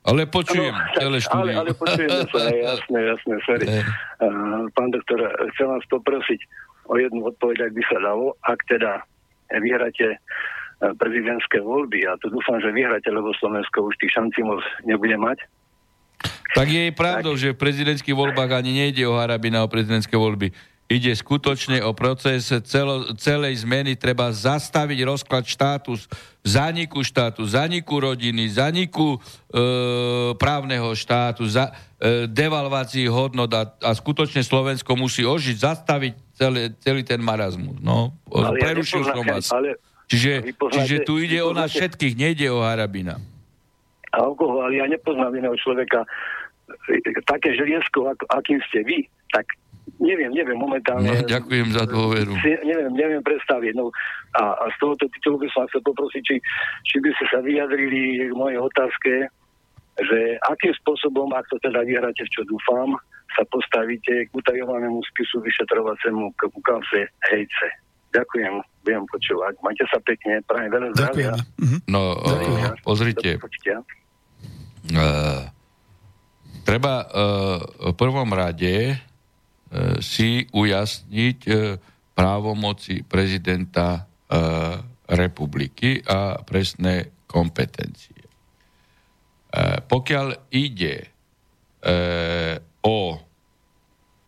Ale počujem ano, celé štúdio. Ale, ale počujem sa, jasné, jasné, sorry. Uh, pán doktor, chcem vás poprosiť, o jednu odpoveď, ak by sa dalo, ak teda vyhráte e, prezidentské voľby, a to dúfam, že vyhráte, lebo Slovensko už tých šancí moc nebude mať. Tak je pravdou, tak. že v prezidentských voľbách ani nejde o Harabina o prezidentské voľby. Ide skutočne o proces celo, celej zmeny. Treba zastaviť rozklad štátu, zaniku štátu, zaniku rodiny, zaniku e, právneho štátu, za, e, devalvácii hodnot a, a skutočne Slovensko musí ožiť, zastaviť celý, celý ten marazmus. No, ale prerušil ja som vás. Ale čiže, čiže tu ide o nás všetkých, nejde o Harabina. Alkohol, ale ja nepoznám iného človeka, také želiesko, ako, akým ste vy, tak neviem, neviem momentálne. No, ďakujem za dôveru. Si, neviem, neviem predstaviť. No, a, a z tohoto titulu by som chcel poprosiť, či, či by ste sa vyjadrili k mojej otázke, že akým spôsobom, ak to teda vyhráte, v čo dúfam, sa postavíte k utajovanému spisu vyšetrovacému k kauze Hejce. Ďakujem, budem počúvať. Majte sa pekne, prajem veľa zdravia. Ďakujeme. Mhm. No, Ďakujem. uh, pozrite, uh, treba uh, v prvom rade uh, si ujasniť uh, právomoci prezidenta uh, republiky a presné kompetencie. Uh, pokiaľ ide uh, o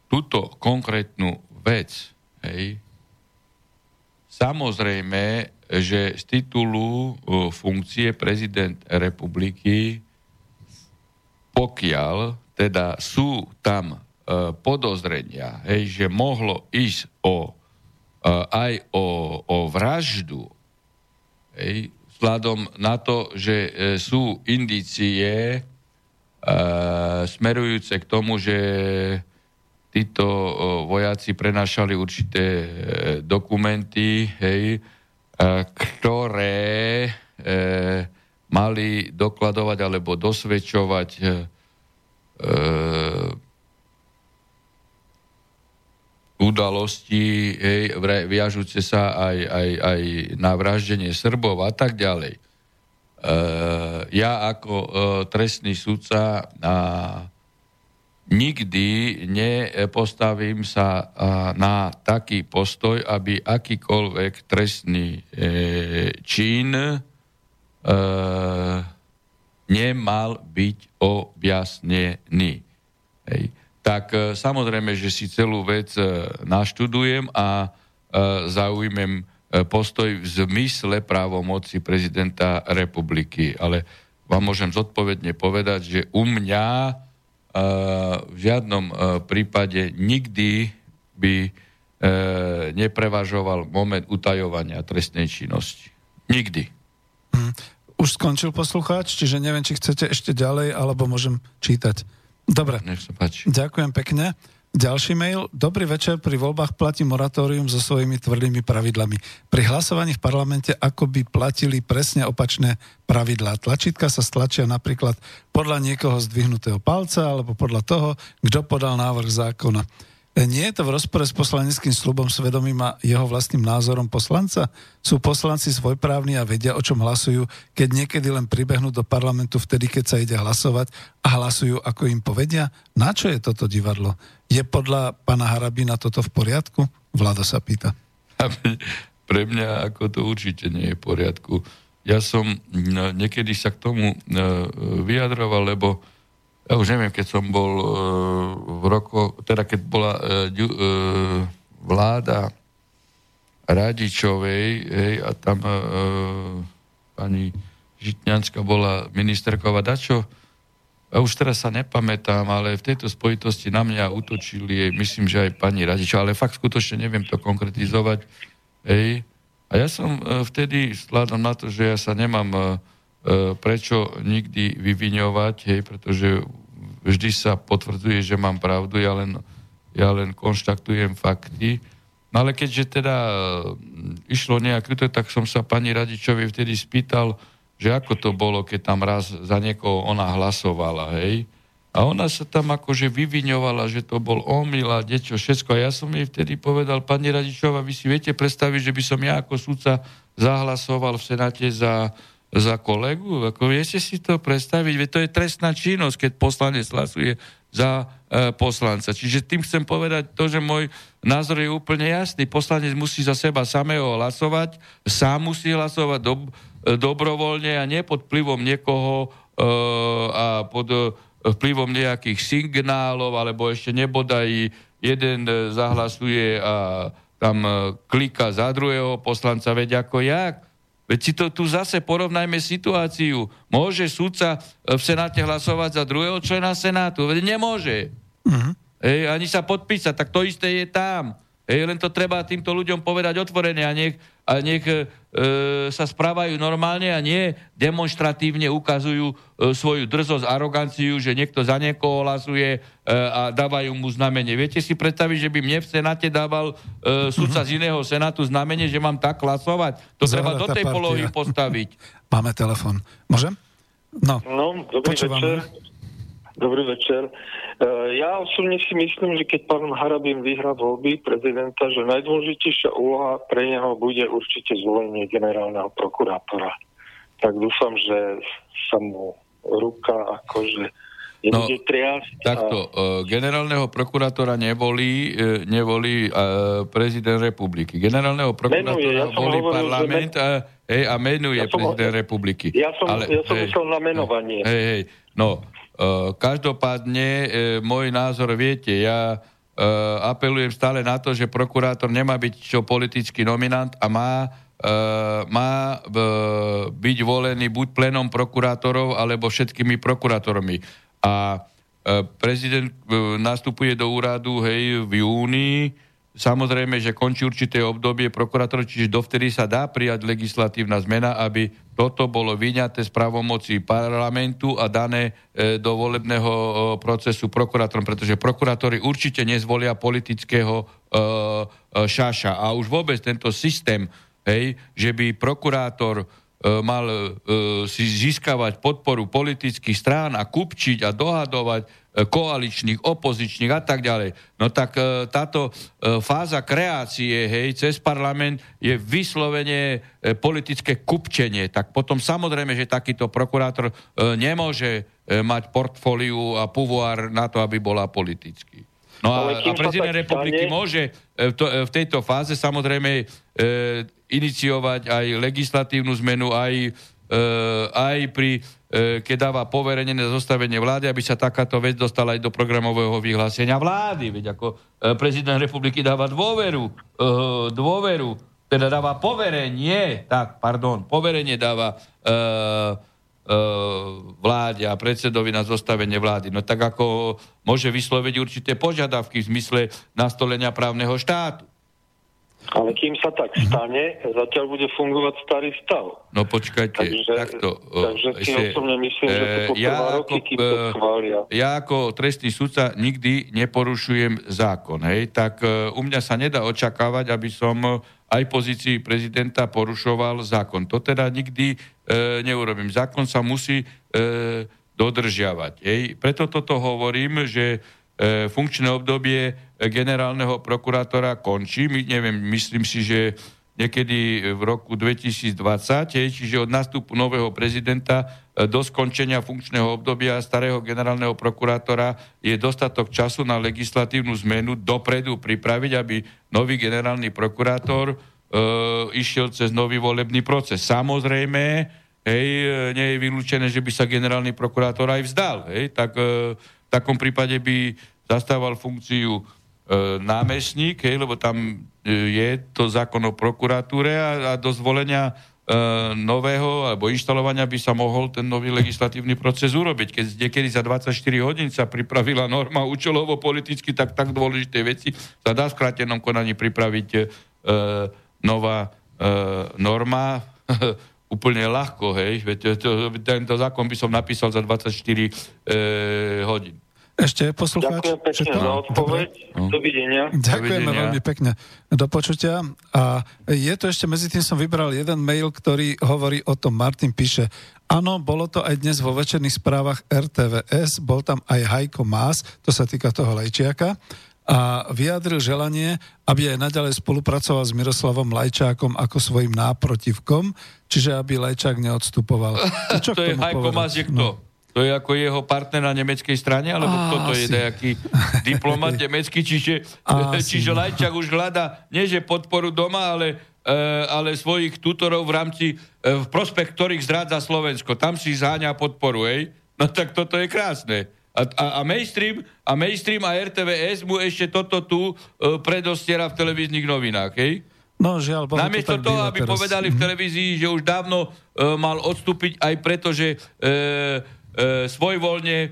túto konkrétnu vec, hej, Samozrejme, že z titulu uh, funkcie prezident republiky, pokiaľ teda sú tam uh, podozrenia, hej, že mohlo ísť o, uh, aj o, o vraždu, hej, vzhľadom na to, že sú indície smerujúce k tomu, že títo vojaci prenašali určité e, dokumenty, hej, ktoré e, mali dokladovať alebo dosvedčovať e, udalosti, hej, viažúce sa aj, aj, aj na vraždenie Srbov a tak ďalej. E, ja ako e, trestný sudca nikdy nepostavím sa na taký postoj, aby akýkoľvek trestný čin nemal byť objasnený. Hej. Tak samozrejme, že si celú vec naštudujem a zaujmem postoj v zmysle právomoci prezidenta republiky. Ale vám môžem zodpovedne povedať, že u mňa v žiadnom prípade nikdy by neprevažoval moment utajovania trestnej činnosti. Nikdy. Hm. Už skončil poslucháč, čiže neviem, či chcete ešte ďalej, alebo môžem čítať. Dobre. Nech sa páči. Ďakujem pekne. Ďalší mail. Dobrý večer. Pri voľbách platí moratórium so svojimi tvrdými pravidlami. Pri hlasovaní v parlamente ako by platili presne opačné pravidlá. Tlačítka sa stlačia napríklad podľa niekoho zdvihnutého palca alebo podľa toho, kto podal návrh zákona. Nie je to v rozpore s poslaneckým slubom svedomým a jeho vlastným názorom poslanca? Sú poslanci svojprávni a vedia, o čom hlasujú, keď niekedy len pribehnú do parlamentu vtedy, keď sa ide hlasovať a hlasujú, ako im povedia? Na čo je toto divadlo? Je podľa pána Harabina toto v poriadku? Vlado sa pýta. Pre mňa ako to určite nie je v poriadku. Ja som no, niekedy sa k tomu no, vyjadroval, lebo ja už neviem, keď som bol uh, v roku, teda keď bola uh, uh, vláda Radičovej, hej, a tam uh, pani Žitňanská bola ministerková dačo, a už teraz sa nepamätám, ale v tejto spojitosti na mňa utočili, myslím, že aj pani Radičová, ale fakt skutočne neviem to konkretizovať. Hej. A ja som uh, vtedy, vzhľadom na to, že ja sa nemám uh, prečo nikdy vyviňovať, hej, pretože vždy sa potvrdzuje, že mám pravdu, ja len, ja len konštatujem fakty. No ale keďže teda išlo nejak, tak som sa pani Radičovi vtedy spýtal, že ako to bolo, keď tam raz za niekoho ona hlasovala, hej. A ona sa tam akože vyviňovala, že to bol omyl a niečo všetko. A ja som jej vtedy povedal, pani Radičová, vy si viete predstaviť, že by som ja ako sudca zahlasoval v Senáte za za kolegu? Ako viete si to predstaviť? Veď to je trestná činnosť, keď poslanec hlasuje za e, poslanca. Čiže tým chcem povedať to, že môj názor je úplne jasný. Poslanec musí za seba samého hlasovať, sám musí hlasovať do, e, dobrovoľne a nie pod vplyvom niekoho e, a pod e, vplyvom nejakých signálov, alebo ešte nebodaj jeden e, zahlasuje a tam klika za druhého poslanca, veď ako jak? Veď si to tu zase porovnajme situáciu. Môže súdca v Senáte hlasovať za druhého člena Senátu? Veď nemôže. Uh-huh. Ej, ani sa podpísať, tak to isté je tam. Ej, len to treba týmto ľuďom povedať otvorene a nech, a nech e, sa správajú normálne a nie demonstratívne ukazujú e, svoju drzosť, aroganciu, že niekto za niekoho hlasuje e, a dávajú mu znamenie. Viete si predstaviť, že by mne v Senáte dával e, sudca z iného Senátu znamenie, že mám tak hlasovať? To treba do tej partia. polohy postaviť. Máme telefon. Môžem? No, no dobrý počúvam. večer. Dobrý večer. Ja osobne si myslím, že keď pán Harabin vyhrá voľby prezidenta, že najdôležitejšia úloha pre neho bude určite zvolenie generálneho prokurátora. Tak dúfam, že sa mu ruka akože No, triasť. takto, A, uh, generálneho prokurátora nevolí, uh, nevolí prezident republiky. Generálneho prokurátora Menuje, ja volí hovoril, parlament a, hej, a menuje Ja som- prezident republiky. ja som, ja som myslel na menovanie. Hej, hej. No, každopádne, uh, môj názor viete, ja uh, apelujem stále na to, že prokurátor nemá byť čo politický nominant a má má byť volený buď plenom prokurátorov, alebo všetkými prokurátormi. A prezident nastupuje do úradu hej, v júni, Samozrejme, že končí určité obdobie prokurátor, čiže dovtedy sa dá prijať legislatívna zmena, aby toto bolo vyňaté z pravomocí parlamentu a dané e, do volebného e, procesu prokurátorom, pretože prokurátori určite nezvolia politického e, e, šaša. A už vôbec tento systém, hej, že by prokurátor e, mal e, si získavať podporu politických strán a kupčiť a dohadovať koaličných, opozičných a tak ďalej. No tak e, táto e, fáza kreácie, hej, cez parlament je vyslovene e, politické kupčenie. Tak potom samozrejme, že takýto prokurátor e, nemôže e, mať portfóliu a pouvoir na to, aby bola politický. No a, kým a prezident republiky stane- môže e, v, to, e, v tejto fáze samozrejme e, iniciovať aj legislatívnu zmenu, aj, e, aj pri, e, keď dáva poverenie na zostavenie vlády, aby sa takáto vec dostala aj do programového vyhlásenia vlády. Veď ako e, prezident republiky dáva dôveru, e, dôveru, teda dáva poverenie, tak, pardon, poverenie dáva e, e, vláde a predsedovi na zostavenie vlády. No tak ako môže vysloviť určité požiadavky v zmysle nastolenia právneho štátu. Ale kým sa tak stane, zatiaľ bude fungovať starý stav. No počkajte, Takže- takto. takže si osobne myslím, že to potrvá roky, kým to e, schvália. ja ako trestný sudca nikdy neporušujem zákon, hej, tak e, u mňa sa nedá očakávať, aby som e, aj pozícii prezidenta porušoval zákon. To teda nikdy e, neurobím. Zákon sa musí e, dodržiavať. Hej. Preto toto hovorím, že e, funkčné obdobie e, generálneho prokurátora končí. My, neviem, myslím si, že niekedy v roku 2020, hej, čiže od nástupu nového prezidenta e, do skončenia funkčného obdobia starého generálneho prokurátora je dostatok času na legislatívnu zmenu dopredu pripraviť, aby nový generálny prokurátor e, išiel cez nový volebný proces. Samozrejme, hej, e, nie je vylúčené, že by sa generálny prokurátor aj vzdal. Hej, tak e, takom prípade by zastával funkciu e, námestník, hej, lebo tam e, je to zákon o prokuratúre a, a do zvolenia e, nového alebo inštalovania by sa mohol ten nový legislatívny proces urobiť. Keď niekedy za 24 hodín sa pripravila norma účelovo politicky, tak tak dôležité veci sa dá v skrátenom konaní pripraviť e, nová e, norma úplne ľahko, hej. Veď to, tento zákon by som napísal za 24 e, hodín. Ešte poslucháč? Ďakujem pekne Všetko? za odpoveď. Dovidenia. Ďakujeme Dovidenia. veľmi pekne. Do počutia. A je to ešte, medzi tým som vybral jeden mail, ktorý hovorí o tom, Martin píše, áno, bolo to aj dnes vo večerných správach RTVS, bol tam aj Hajko Más, to sa týka toho Lajčiaka, a vyjadril želanie, aby aj naďalej spolupracoval s Miroslavom Lajčákom ako svojim náprotivkom, čiže aby Lajčák neodstupoval. Čo to je Hajko je kto? To je ako jeho partner na nemeckej strane, alebo Á, kto to je nejaký diplomat nemecký, čiže, Asi. čiže Lajčák už hľada nie že podporu doma, ale, e, ale svojich tutorov v rámci, e, v prospech ktorých zrádza Slovensko. Tam si zháňa podporu, hej? No tak toto je krásne. A, a, a, mainstream, a mainstream a RTVS mu ešte toto tu e, predostiera v televíznych novinách, hej? No žiaľ, Bohu, Namiesto to toho, aby teraz. povedali v televízii, že už dávno e, mal odstúpiť aj preto, že e, e, svojvoľne e,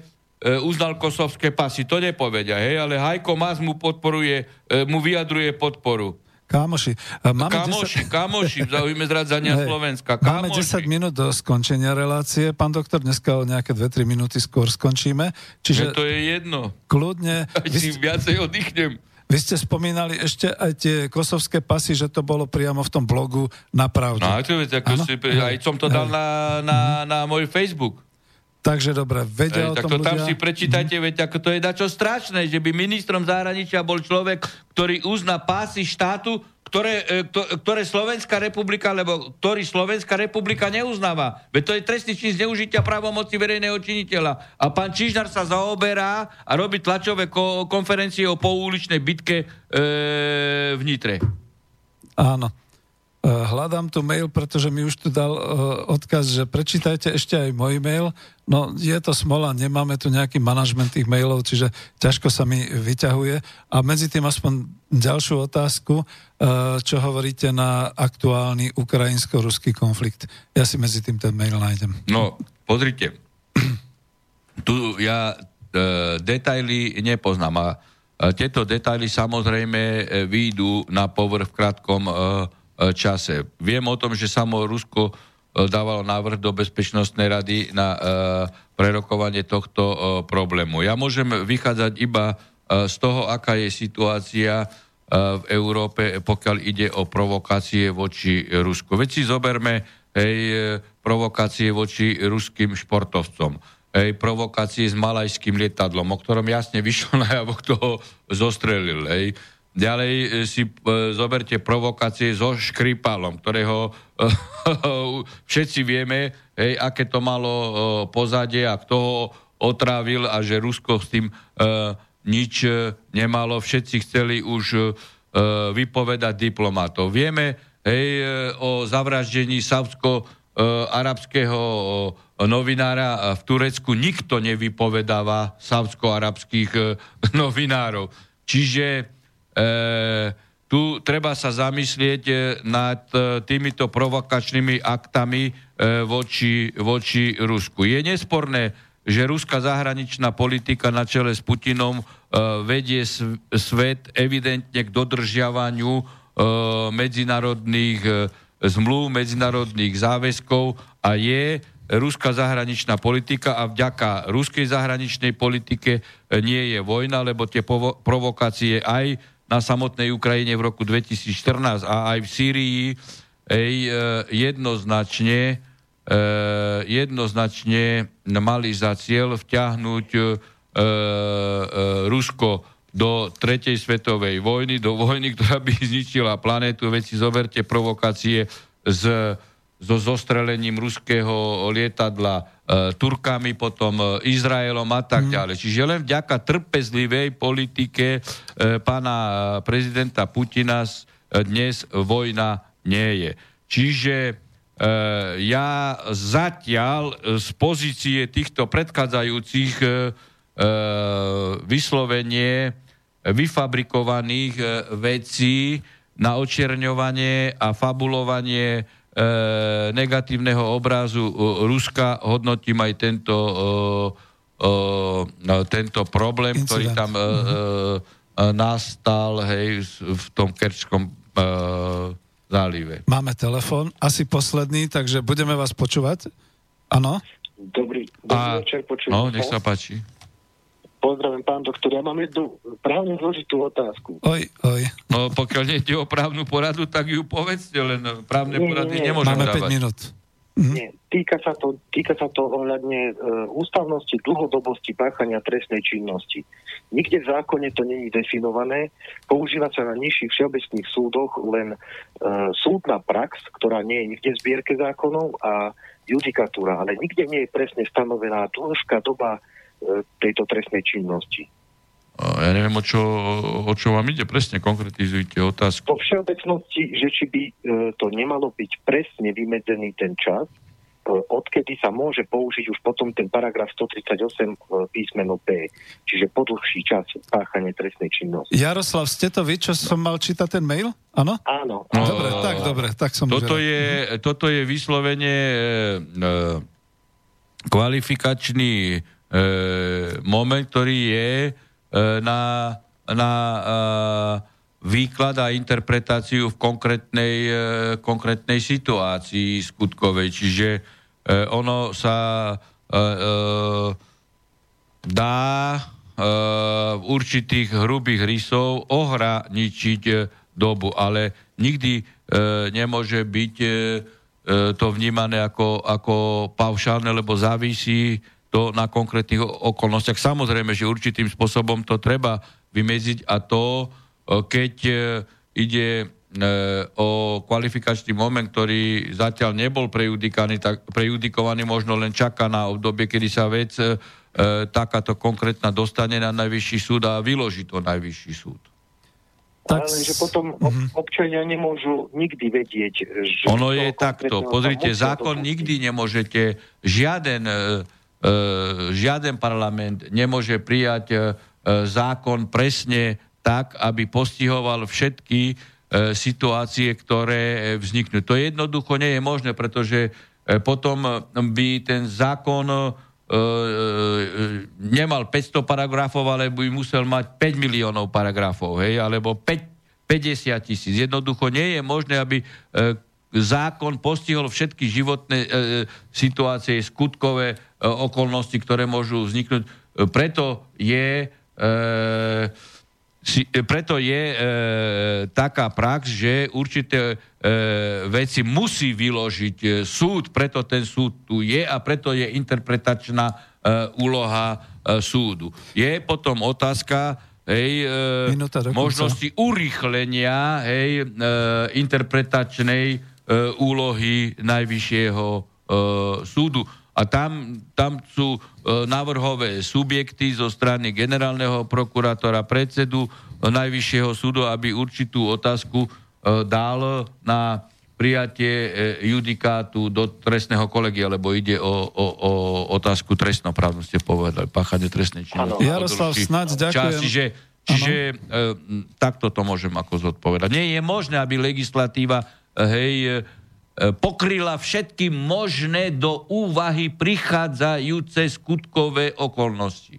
uznal kosovské pasy. To nepovedia, hej, ale Hajko Mas mu podporuje, e, mu vyjadruje podporu. Kámoši, a máme kamoši, 10... kamoši, v záujme zradzania Hej. Slovenska. Máme Kamoši. 10 minút do skončenia relácie. Pán doktor, dneska o nejaké 2-3 minúty skôr skončíme. Že Čiže to je jedno. kľudne... Aj si ste- viacej oddychnem. vy ste spomínali ešte aj tie kosovské pasy, že to bolo priamo v tom blogu na pravde. No, to ako si, aj som to dal na, na, na môj Facebook. Takže dobre, vedia Ej, o tak tom to ľudia? tam si prečítajte, veď ako to je dačo strašné, že by ministrom zahraničia bol človek, ktorý uzná pásy štátu, ktoré, e, kto- ktoré Slovenská republika, alebo ktorý Slovenská republika neuznáva. Veď to je trestný čin zneužitia právomoci verejného činiteľa. A pán Čižnar sa zaoberá a robí tlačové ko- konferencie o pouličnej bitke e, v Nitre. Áno. Eh, Hľadám tu mail, pretože mi už tu dal eh, odkaz, že prečítajte ešte aj môj mail. No, je to smola, nemáme tu nejaký manažment tých mailov, čiže ťažko sa mi vyťahuje. A medzi tým aspoň ďalšiu otázku, eh, čo hovoríte na aktuálny ukrajinsko-ruský konflikt. Ja si medzi tým ten mail nájdem. No, pozrite. Tu ja e, detaily nepoznám a e, tieto detaily samozrejme e, výjdu na povrch v krátkom e, e, čase. Viem o tom, že samo Rusko e, dávalo návrh do Bezpečnostnej rady na e, prerokovanie tohto e, problému. Ja môžem vychádzať iba e, z toho, aká je situácia e, v Európe, pokiaľ ide o provokácie voči Rusku. Veď si zoberme hej, e, provokácie voči ruským športovcom. Hej, provokácie s malajským lietadlom, o ktorom jasne vyšlo najavo, kto ho zostrelil. Hej. Ďalej e, si e, zoberte provokácie so Škripalom, ktorého e, všetci vieme, hej, aké to malo e, pozadie a kto ho otrávil a že Rusko s tým e, nič e, nemalo. Všetci chceli už e, vypovedať diplomatov. Vieme hej, e, o zavraždení savsko-arabského novinára v Turecku. Nikto nevypovedáva savsko-arabských e, novinárov. Čiže e, tu treba sa zamyslieť e, nad e, týmito provokačnými aktami e, voči, voči Rusku. Je nesporné, že ruská zahraničná politika na čele s Putinom e, vedie sv- svet evidentne k dodržiavaniu e, medzinárodných e, zmluv, medzinárodných záväzkov a je ruská zahraničná politika a vďaka ruskej zahraničnej politike e, nie je vojna, lebo tie provokácie aj na samotnej Ukrajine v roku 2014 a aj v Sýrii ej, e, jednoznačne, e, jednoznačne mali za cieľ vťahnuť e, Rusko do tretej svetovej vojny, do vojny, ktorá by zničila planétu. Veď si zoberte provokácie s, so zostrelením ruského lietadla Turkami, potom e, Izraelom a tak ďalej. Čiže len vďaka trpezlivej politike e, pána prezidenta Putina e, dnes vojna nie je. Čiže e, ja zatiaľ e, z pozície týchto predchádzajúcich e, e, vyslovenie vyfabrikovaných e, vecí na očierňovanie a fabulovanie e, negatívneho obrazu e, Ruska hodnotím aj tento, e, e, tento problém, Incident. ktorý tam e, e, nastal hej, v tom Kerčskom e, zálive. Máme telefón, asi posledný, takže budeme vás počúvať. Áno? Dobrý, dobrý A, večer, počujem no, nech sa páči. Pozdravím, pán doktor. Ja mám jednu právne zložitú otázku. Oj, oj. No pokiaľ nejde o právnu poradu, tak ju povedzte, len právne Nie, porady nie, nie. nemôžem Máme 5 dávať. minút. Nie, týka sa to, týka sa to ohľadne e, ústavnosti, dlhodobosti páchania trestnej činnosti. Nikde v zákone to je definované. Používa sa na nižších všeobecných súdoch len e, súdna prax, ktorá nie je nikde v zbierke zákonov a judikatúra, ale nikde nie je presne stanovená dĺžka doba tejto trestnej činnosti. Ja neviem, o čo, o čo vám ide, presne konkretizujte otázku. vo všeobecnosti, že či by e, to nemalo byť presne vymedzený ten čas, e, odkedy sa môže použiť už potom ten paragraf 138 e, písmeno P, čiže po dlhší čas páchanie trestnej činnosti. Jaroslav, ste to vy, čo som mal čítať ten mail? Áno? Áno, No, Dobre, tak, dobre, tak som Toto je, toto je vyslovene e, kvalifikačný e, moment, ktorý je e, na, na e, výklad a interpretáciu v konkrétnej, e, konkrétnej situácii skutkovej. Čiže e, ono sa e, e, dá e, v určitých hrubých rysov ohraničiť e, dobu, ale nikdy e, nemôže byť e, e, to vnímané ako, ako paušálne, lebo závisí to na konkrétnych okolnostiach. Samozrejme, že určitým spôsobom to treba vymeziť a to, keď ide o kvalifikačný moment, ktorý zatiaľ nebol prejudikovaný, tak, prejudikovaný možno len čaká na obdobie, kedy sa vec e, takáto konkrétna dostane na najvyšší súd a vyloží to najvyšší súd. Tak... Ale že potom mhm. občania nemôžu nikdy vedieť, že... Ono je takto. Pozrite, zákon nikdy nemôžete, žiaden, e, e, žiaden parlament nemôže prijať e, zákon presne tak, aby postihoval všetky E, situácie, ktoré vzniknú. To jednoducho nie je možné, pretože e, potom by ten zákon e, nemal 500 paragrafov, ale by musel mať 5 miliónov paragrafov, hej, alebo 5, 50 tisíc. Jednoducho nie je možné, aby zákon postihol všetky životné e, situácie, skutkové e, okolnosti, ktoré môžu vzniknúť. Preto je e, si, e, preto je e, taká prax, že určité e, veci musí vyložiť e, súd, preto ten súd tu je a preto je interpretačná e, úloha e, súdu. Je potom otázka hej, e, možnosti urýchlenia hej, e, interpretačnej e, úlohy najvyššieho e, súdu. A tam, tam sú e, navrhové subjekty zo strany generálneho prokurátora, predsedu e, Najvyššieho súdu, aby určitú otázku e, dal na prijatie e, judikátu do trestného kolegia, lebo ide o, o, o otázku trestnoprávnu, ste povedali, páchanie trestnej činnosti. Jaroslav, snáď ďakujem. Čiže, čiže e, takto to môžem ako zodpovedať. Nie je možné, aby legislatíva e, hej, e, E, pokryla všetky možné do úvahy prichádzajúce skutkové okolnosti.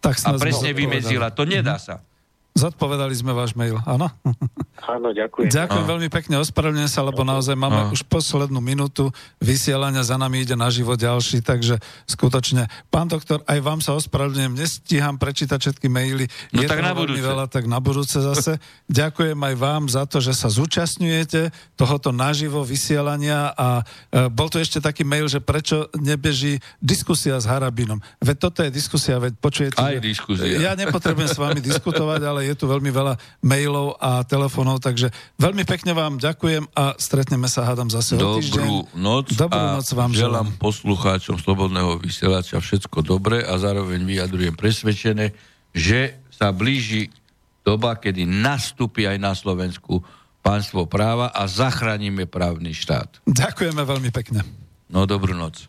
Tak a presne vymedzila. To nedá sa. Zodpovedali sme váš mail, áno? Áno, ďakujem. Ďakujem no. veľmi pekne, ospravedlňujem sa, lebo naozaj máme no. už poslednú minútu vysielania, za nami ide na život ďalší, takže skutočne, pán doktor, aj vám sa ospravedlňujem, nestíham prečítať všetky maily. No Je tak na budúce. Veľa, tak na budúce zase. Ďakujem aj vám za to, že sa zúčastňujete tohoto naživo vysielania a e, bol tu ešte taký mail, že prečo nebeží diskusia s Harabinom. Veď toto je diskusia, veď počujete. Aj diskusia. Ja nepotrebujem s vami diskutovať, ale je tu veľmi veľa mailov a telefónov, takže veľmi pekne vám ďakujem a stretneme sa, hádam, zase Dobrú o týždeň. noc Dobrú a noc vám želám poslucháčom Slobodného vysielača všetko dobré a zároveň vyjadrujem presvedčené, že sa blíži doba, kedy nastúpi aj na Slovensku pánstvo práva a zachránime právny štát. Ďakujeme veľmi pekne. No, dobrú noc.